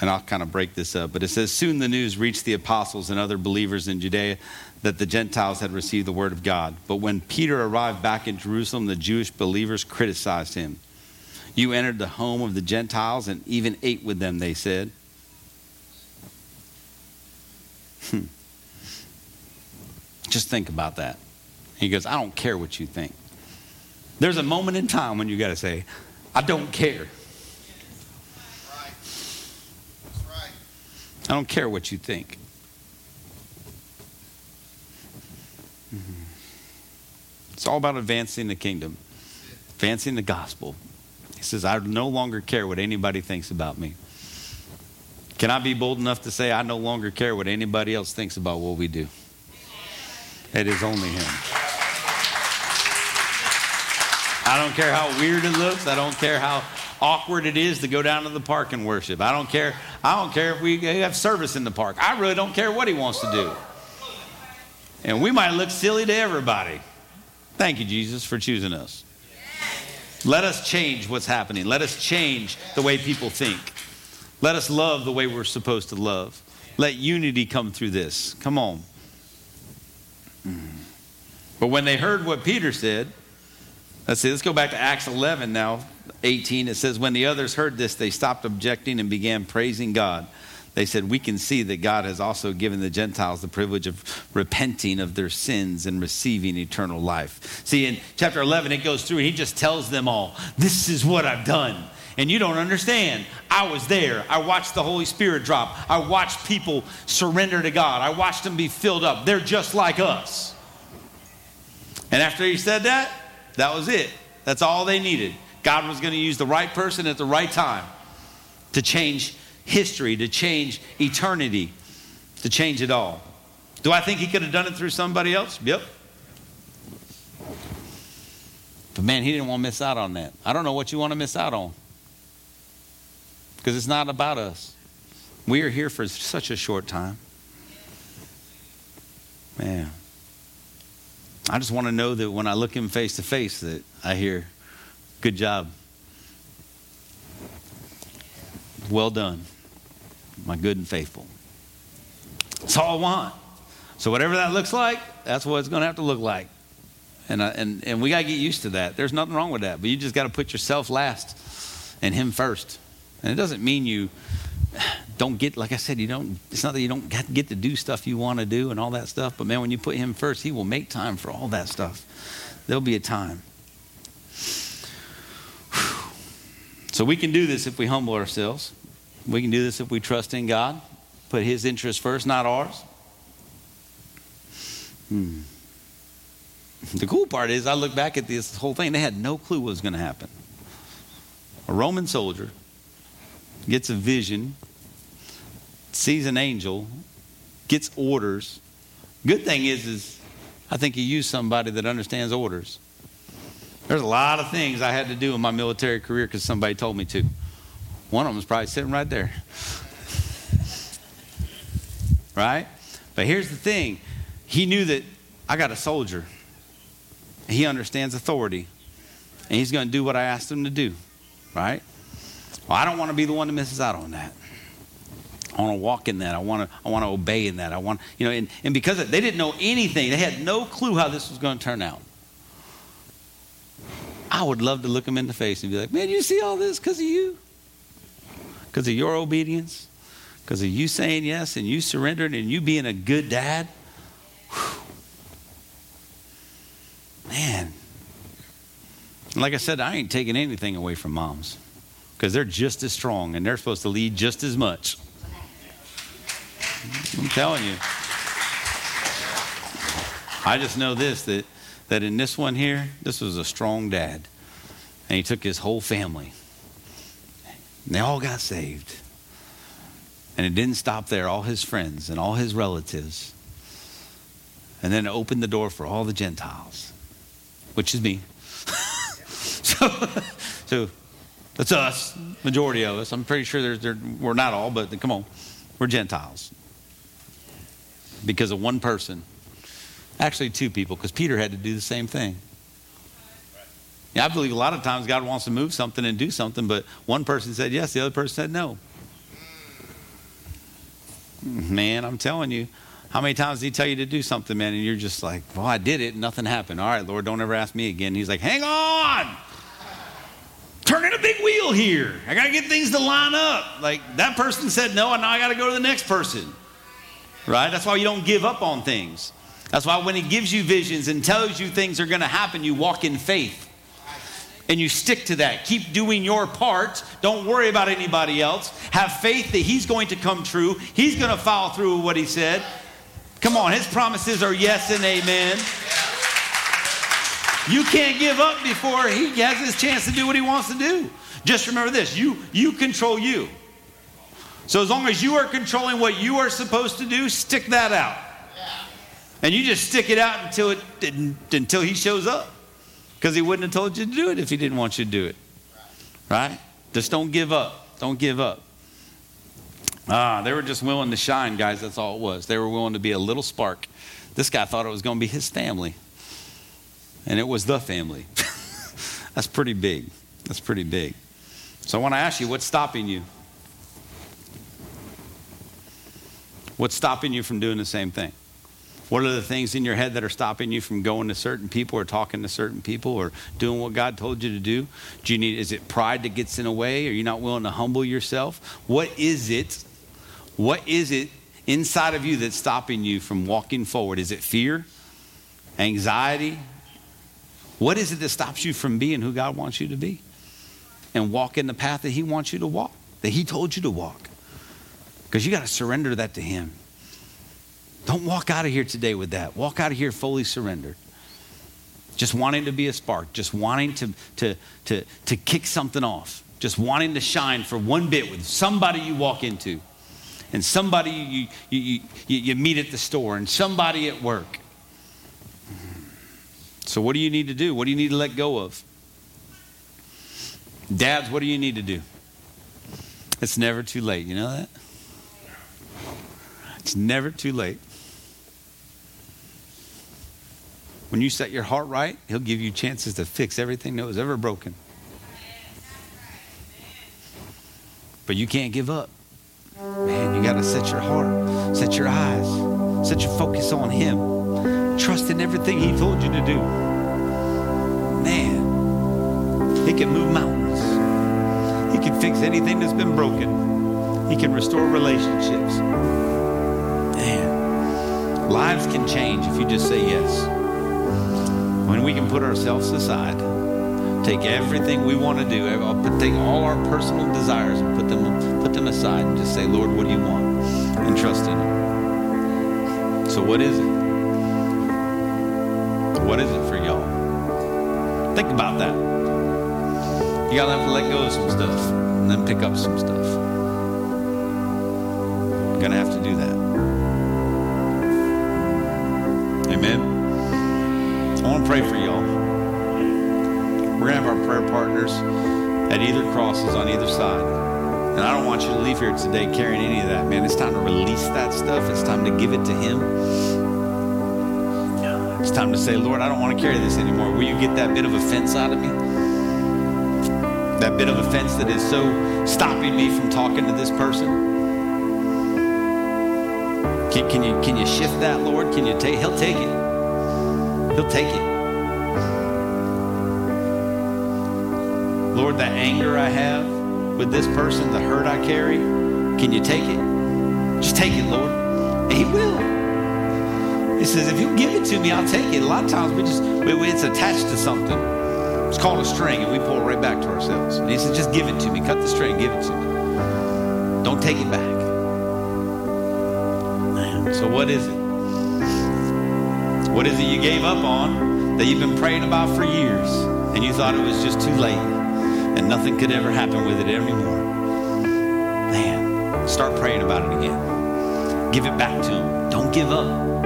And I'll kind of break this up. But it says, Soon the news reached the apostles and other believers in Judea that the Gentiles had received the word of God. But when Peter arrived back in Jerusalem, the Jewish believers criticized him. You entered the home of the Gentiles and even ate with them, they said. Hmm. Just think about that. He goes, I don't care what you think. There's a moment in time when you got to say, I don't care. I don't care what you think. Mhm. It's all about advancing the kingdom, advancing the gospel. He says, I no longer care what anybody thinks about me. Can I be bold enough to say I no longer care what anybody else thinks about what we do? It is only Him. I don't care how weird it looks. I don't care how awkward it is to go down to the park and worship. I don't care. I don't care if we have service in the park. I really don't care what He wants to do. And we might look silly to everybody. Thank you, Jesus, for choosing us. Let us change what's happening. Let us change the way people think. Let us love the way we're supposed to love. Let unity come through this. Come on. Mm. But when they heard what Peter said, let's see, let's go back to Acts 11 now, 18. It says, When the others heard this, they stopped objecting and began praising God. They said, We can see that God has also given the Gentiles the privilege of repenting of their sins and receiving eternal life. See, in chapter 11, it goes through and he just tells them all, This is what I've done. And you don't understand. I was there. I watched the Holy Spirit drop. I watched people surrender to God. I watched them be filled up. They're just like us. And after he said that, that was it. That's all they needed. God was going to use the right person at the right time to change history, to change eternity, to change it all. Do I think he could have done it through somebody else? Yep. But man, he didn't want to miss out on that. I don't know what you want to miss out on. Because it's not about us. We are here for such a short time. Man. I just want to know that when I look him face to face that I hear, good job. Well done, my good and faithful. That's all I want. So whatever that looks like, that's what it's going to have to look like. And, I, and, and we got to get used to that. There's nothing wrong with that. But you just got to put yourself last and him first. And it doesn't mean you don't get, like I said, you don't, it's not that you don't get to do stuff you want to do and all that stuff. But man, when you put him first, he will make time for all that stuff. There'll be a time. So we can do this if we humble ourselves. We can do this if we trust in God, put his interest first, not ours. Hmm. The cool part is, I look back at this whole thing, they had no clue what was going to happen. A Roman soldier gets a vision, sees an angel, gets orders. Good thing is, is I think he used somebody that understands orders. There's a lot of things I had to do in my military career because somebody told me to. One of them is probably sitting right there. right? But here's the thing he knew that I got a soldier, he understands authority, and he's going to do what I asked him to do. Right? Well, I don't want to be the one that misses out on that. I want to walk in that. I want to, I want to obey in that. I want, you know, and, and because they didn't know anything, they had no clue how this was going to turn out. I would love to look them in the face and be like, man, you see all this because of you? Because of your obedience? Because of you saying yes and you surrendering and you being a good dad? Whew. Man. Like I said, I ain't taking anything away from moms because they're just as strong and they're supposed to lead just as much. I'm telling you. I just know this that, that in this one here, this was a strong dad. And he took his whole family. And they all got saved. And it didn't stop there, all his friends and all his relatives. And then it opened the door for all the Gentiles, which is me. <laughs> so, so that's us, majority of us. I'm pretty sure there's, there, we're not all, but come on, we're Gentiles because of one person. Actually, two people, because Peter had to do the same thing. Yeah, I believe a lot of times God wants to move something and do something, but one person said yes, the other person said no. Man, I'm telling you, how many times did he tell you to do something, man, and you're just like, well, I did it and nothing happened. All right, Lord, don't ever ask me again. He's like, hang on. Turning a big wheel here. I got to get things to line up. Like that person said no, and now I got to go to the next person. Right? That's why you don't give up on things. That's why when he gives you visions and tells you things are going to happen, you walk in faith. And you stick to that. Keep doing your part. Don't worry about anybody else. Have faith that he's going to come true. He's going to follow through with what he said. Come on, his promises are yes and amen. You can't give up before he has his chance to do what he wants to do. Just remember this you, you control you. So as long as you are controlling what you are supposed to do, stick that out. And you just stick it out until it until he shows up. Because he wouldn't have told you to do it if he didn't want you to do it. Right? Just don't give up. Don't give up. Ah, they were just willing to shine, guys. That's all it was. They were willing to be a little spark. This guy thought it was going to be his family. And it was the family. <laughs> That's pretty big. That's pretty big. So I want to ask you, what's stopping you? What's stopping you from doing the same thing? What are the things in your head that are stopping you from going to certain people or talking to certain people or doing what God told you to do? Do you need is it pride that gets in the way? Are you not willing to humble yourself? What is it? What is it inside of you that's stopping you from walking forward? Is it fear? Anxiety? What is it that stops you from being who God wants you to be? And walk in the path that He wants you to walk, that He told you to walk. Because you got to surrender that to Him. Don't walk out of here today with that. Walk out of here fully surrendered. Just wanting to be a spark, just wanting to, to, to, to kick something off, just wanting to shine for one bit with somebody you walk into, and somebody you, you, you, you meet at the store, and somebody at work. So, what do you need to do? What do you need to let go of? Dads, what do you need to do? It's never too late. You know that? It's never too late. When you set your heart right, He'll give you chances to fix everything that was ever broken. But you can't give up. Man, you got to set your heart, set your eyes, set your focus on Him. Trust in everything He told you to do. Man, He can move mountains, He can fix anything that's been broken, He can restore relationships. Man, lives can change if you just say yes. When we can put ourselves aside, take everything we want to do, uh, put- take all our personal desires and put them, put them aside and just say, Lord, what do you want? And trust in Him. So, what is it? What is it for y'all? Think about that. You gotta have to let go of some stuff and then pick up some stuff. Gonna have to do that. Amen. I want to pray for y'all. We're gonna have our prayer partners at either crosses on either side. And I don't want you to leave here today carrying any of that, man. It's time to release that stuff. It's time to give it to Him. It's time to say, Lord, I don't want to carry this anymore. Will you get that bit of offense out of me? That bit of offense that is so stopping me from talking to this person? Can, can you can you shift that, Lord? Can you take? He'll take it. He'll take it. Lord, the anger I have with this person, the hurt I carry, can you take it? Just take it, Lord. And He will. He says, if you give it to me, I'll take it. A lot of times we just, it's attached to something. It's called a string, and we pull it right back to ourselves. And He says, just give it to me. Cut the string, give it to me. Don't take it back. So what is it? What is it you gave up on that you've been praying about for years and you thought it was just too late and nothing could ever happen with it anymore? Man, start praying about it again. Give it back to Him. Don't give up.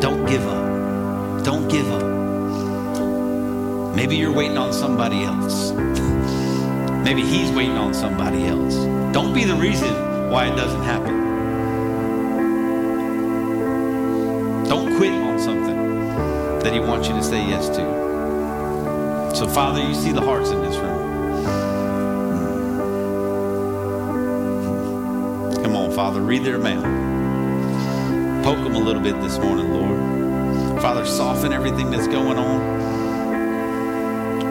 Don't give up. Don't give up. Maybe you're waiting on somebody else. <laughs> Maybe He's waiting on somebody else. Don't be the reason why it doesn't happen. Quit on something that He wants you to say yes to. So, Father, you see the hearts in this room. Come on, Father, read their mail. Poke them a little bit this morning, Lord. Father, soften everything that's going on.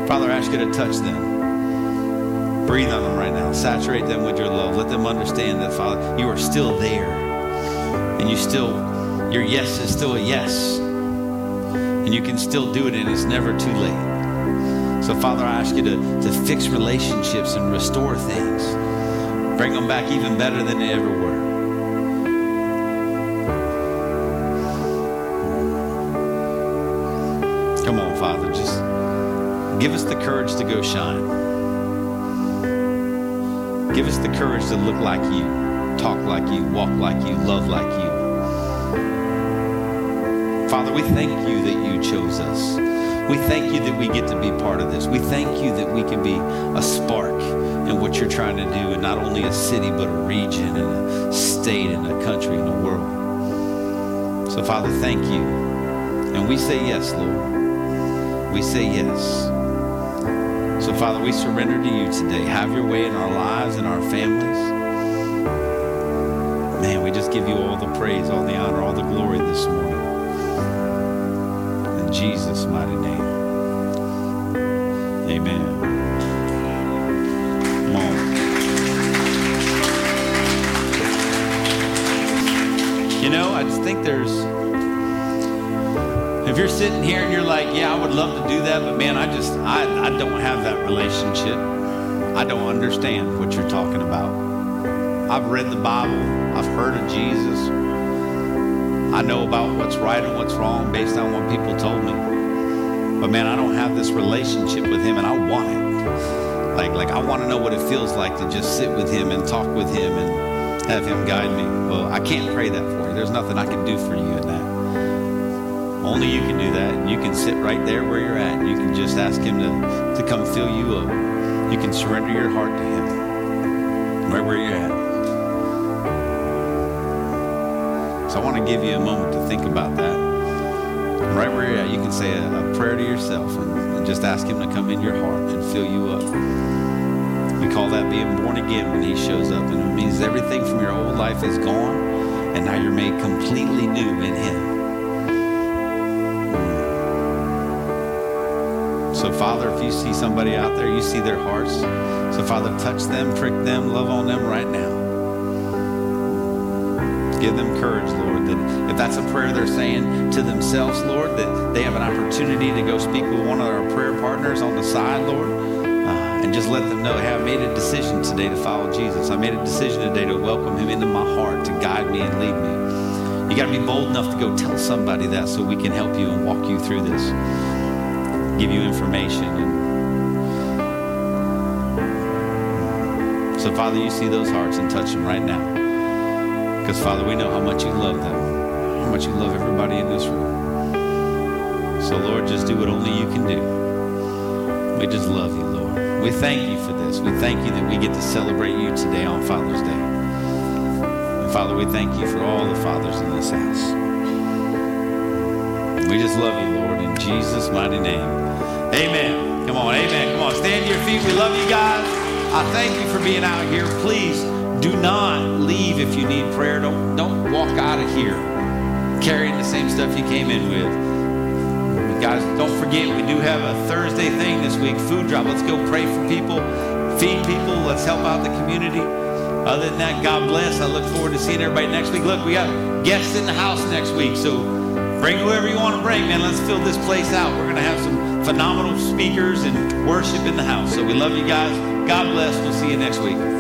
Father, I ask you to touch them. Breathe on them right now. Saturate them with your love. Let them understand that, Father, you are still there. And you still, your yes is still a yes. And you can still do it, and it's never too late. So, Father, I ask you to, to fix relationships and restore things. Bring them back even better than they ever were. Come on, Father, just give us the courage to go shine. Give us the courage to look like you, talk like you, walk like you, love like you. Father, we thank you that you chose us. We thank you that we get to be part of this. We thank you that we can be a spark in what you're trying to do in not only a city, but a region and a state and a country and a world. So, Father, thank you. And we say yes, Lord. We say yes. So, Father, we surrender to you today. Have your way in our lives and our families. Man, we just give you all the praise, all the honor, all the glory this morning. Jesus' mighty name. Amen. You know, I just think there's if you're sitting here and you're like, yeah, I would love to do that, but man, I just, I, I don't have that relationship. I don't understand what you're talking about. I've read the Bible. I've heard of Jesus. I know about what's right and what's wrong based on what people told me. But man, I don't have this relationship with him and I want it. Like, like I want to know what it feels like to just sit with him and talk with him and have him guide me. Well, I can't pray that for you. There's nothing I can do for you in that. Only you can do that. And you can sit right there where you're at. And you can just ask Him to, to come fill you up. You can surrender your heart to Him right where you're at. I want to give you a moment to think about that. And right where you're at, you can say a, a prayer to yourself and, and just ask Him to come in your heart and fill you up. We call that being born again when He shows up. And it means everything from your old life is gone. And now you're made completely new in Him. So, Father, if you see somebody out there, you see their hearts. So, Father, touch them, prick them, love on them right now. Give them courage, that if that's a prayer they're saying to themselves, Lord, that they have an opportunity to go speak with one of our prayer partners on the side, Lord, uh, and just let them know, hey, I made a decision today to follow Jesus. I made a decision today to welcome him into my heart, to guide me and lead me. You got to be bold enough to go tell somebody that so we can help you and walk you through this, give you information. So, Father, you see those hearts and touch them right now. Because, Father, we know how much you love them, how much you love everybody in this room. So, Lord, just do what only you can do. We just love you, Lord. We thank you for this. We thank you that we get to celebrate you today on Father's Day. And Father, we thank you for all the fathers in this house. We just love you, Lord, in Jesus' mighty name. Amen. Come on, amen. Come on, stand to your feet. We love you guys. I thank you for being out here. Please do not leave if you need prayer. Don't don't walk out of here carrying the same stuff you came in with. Guys, don't forget, we do have a Thursday thing this week, food drop. Let's go pray for people, feed people. Let's help out the community. Other than that, God bless. I look forward to seeing everybody next week. Look, we got guests in the house next week, so bring whoever you want to bring, man. Let's fill this place out. We're going to have some phenomenal speakers and worship in the house. So we love you guys. God bless. We'll see you next week.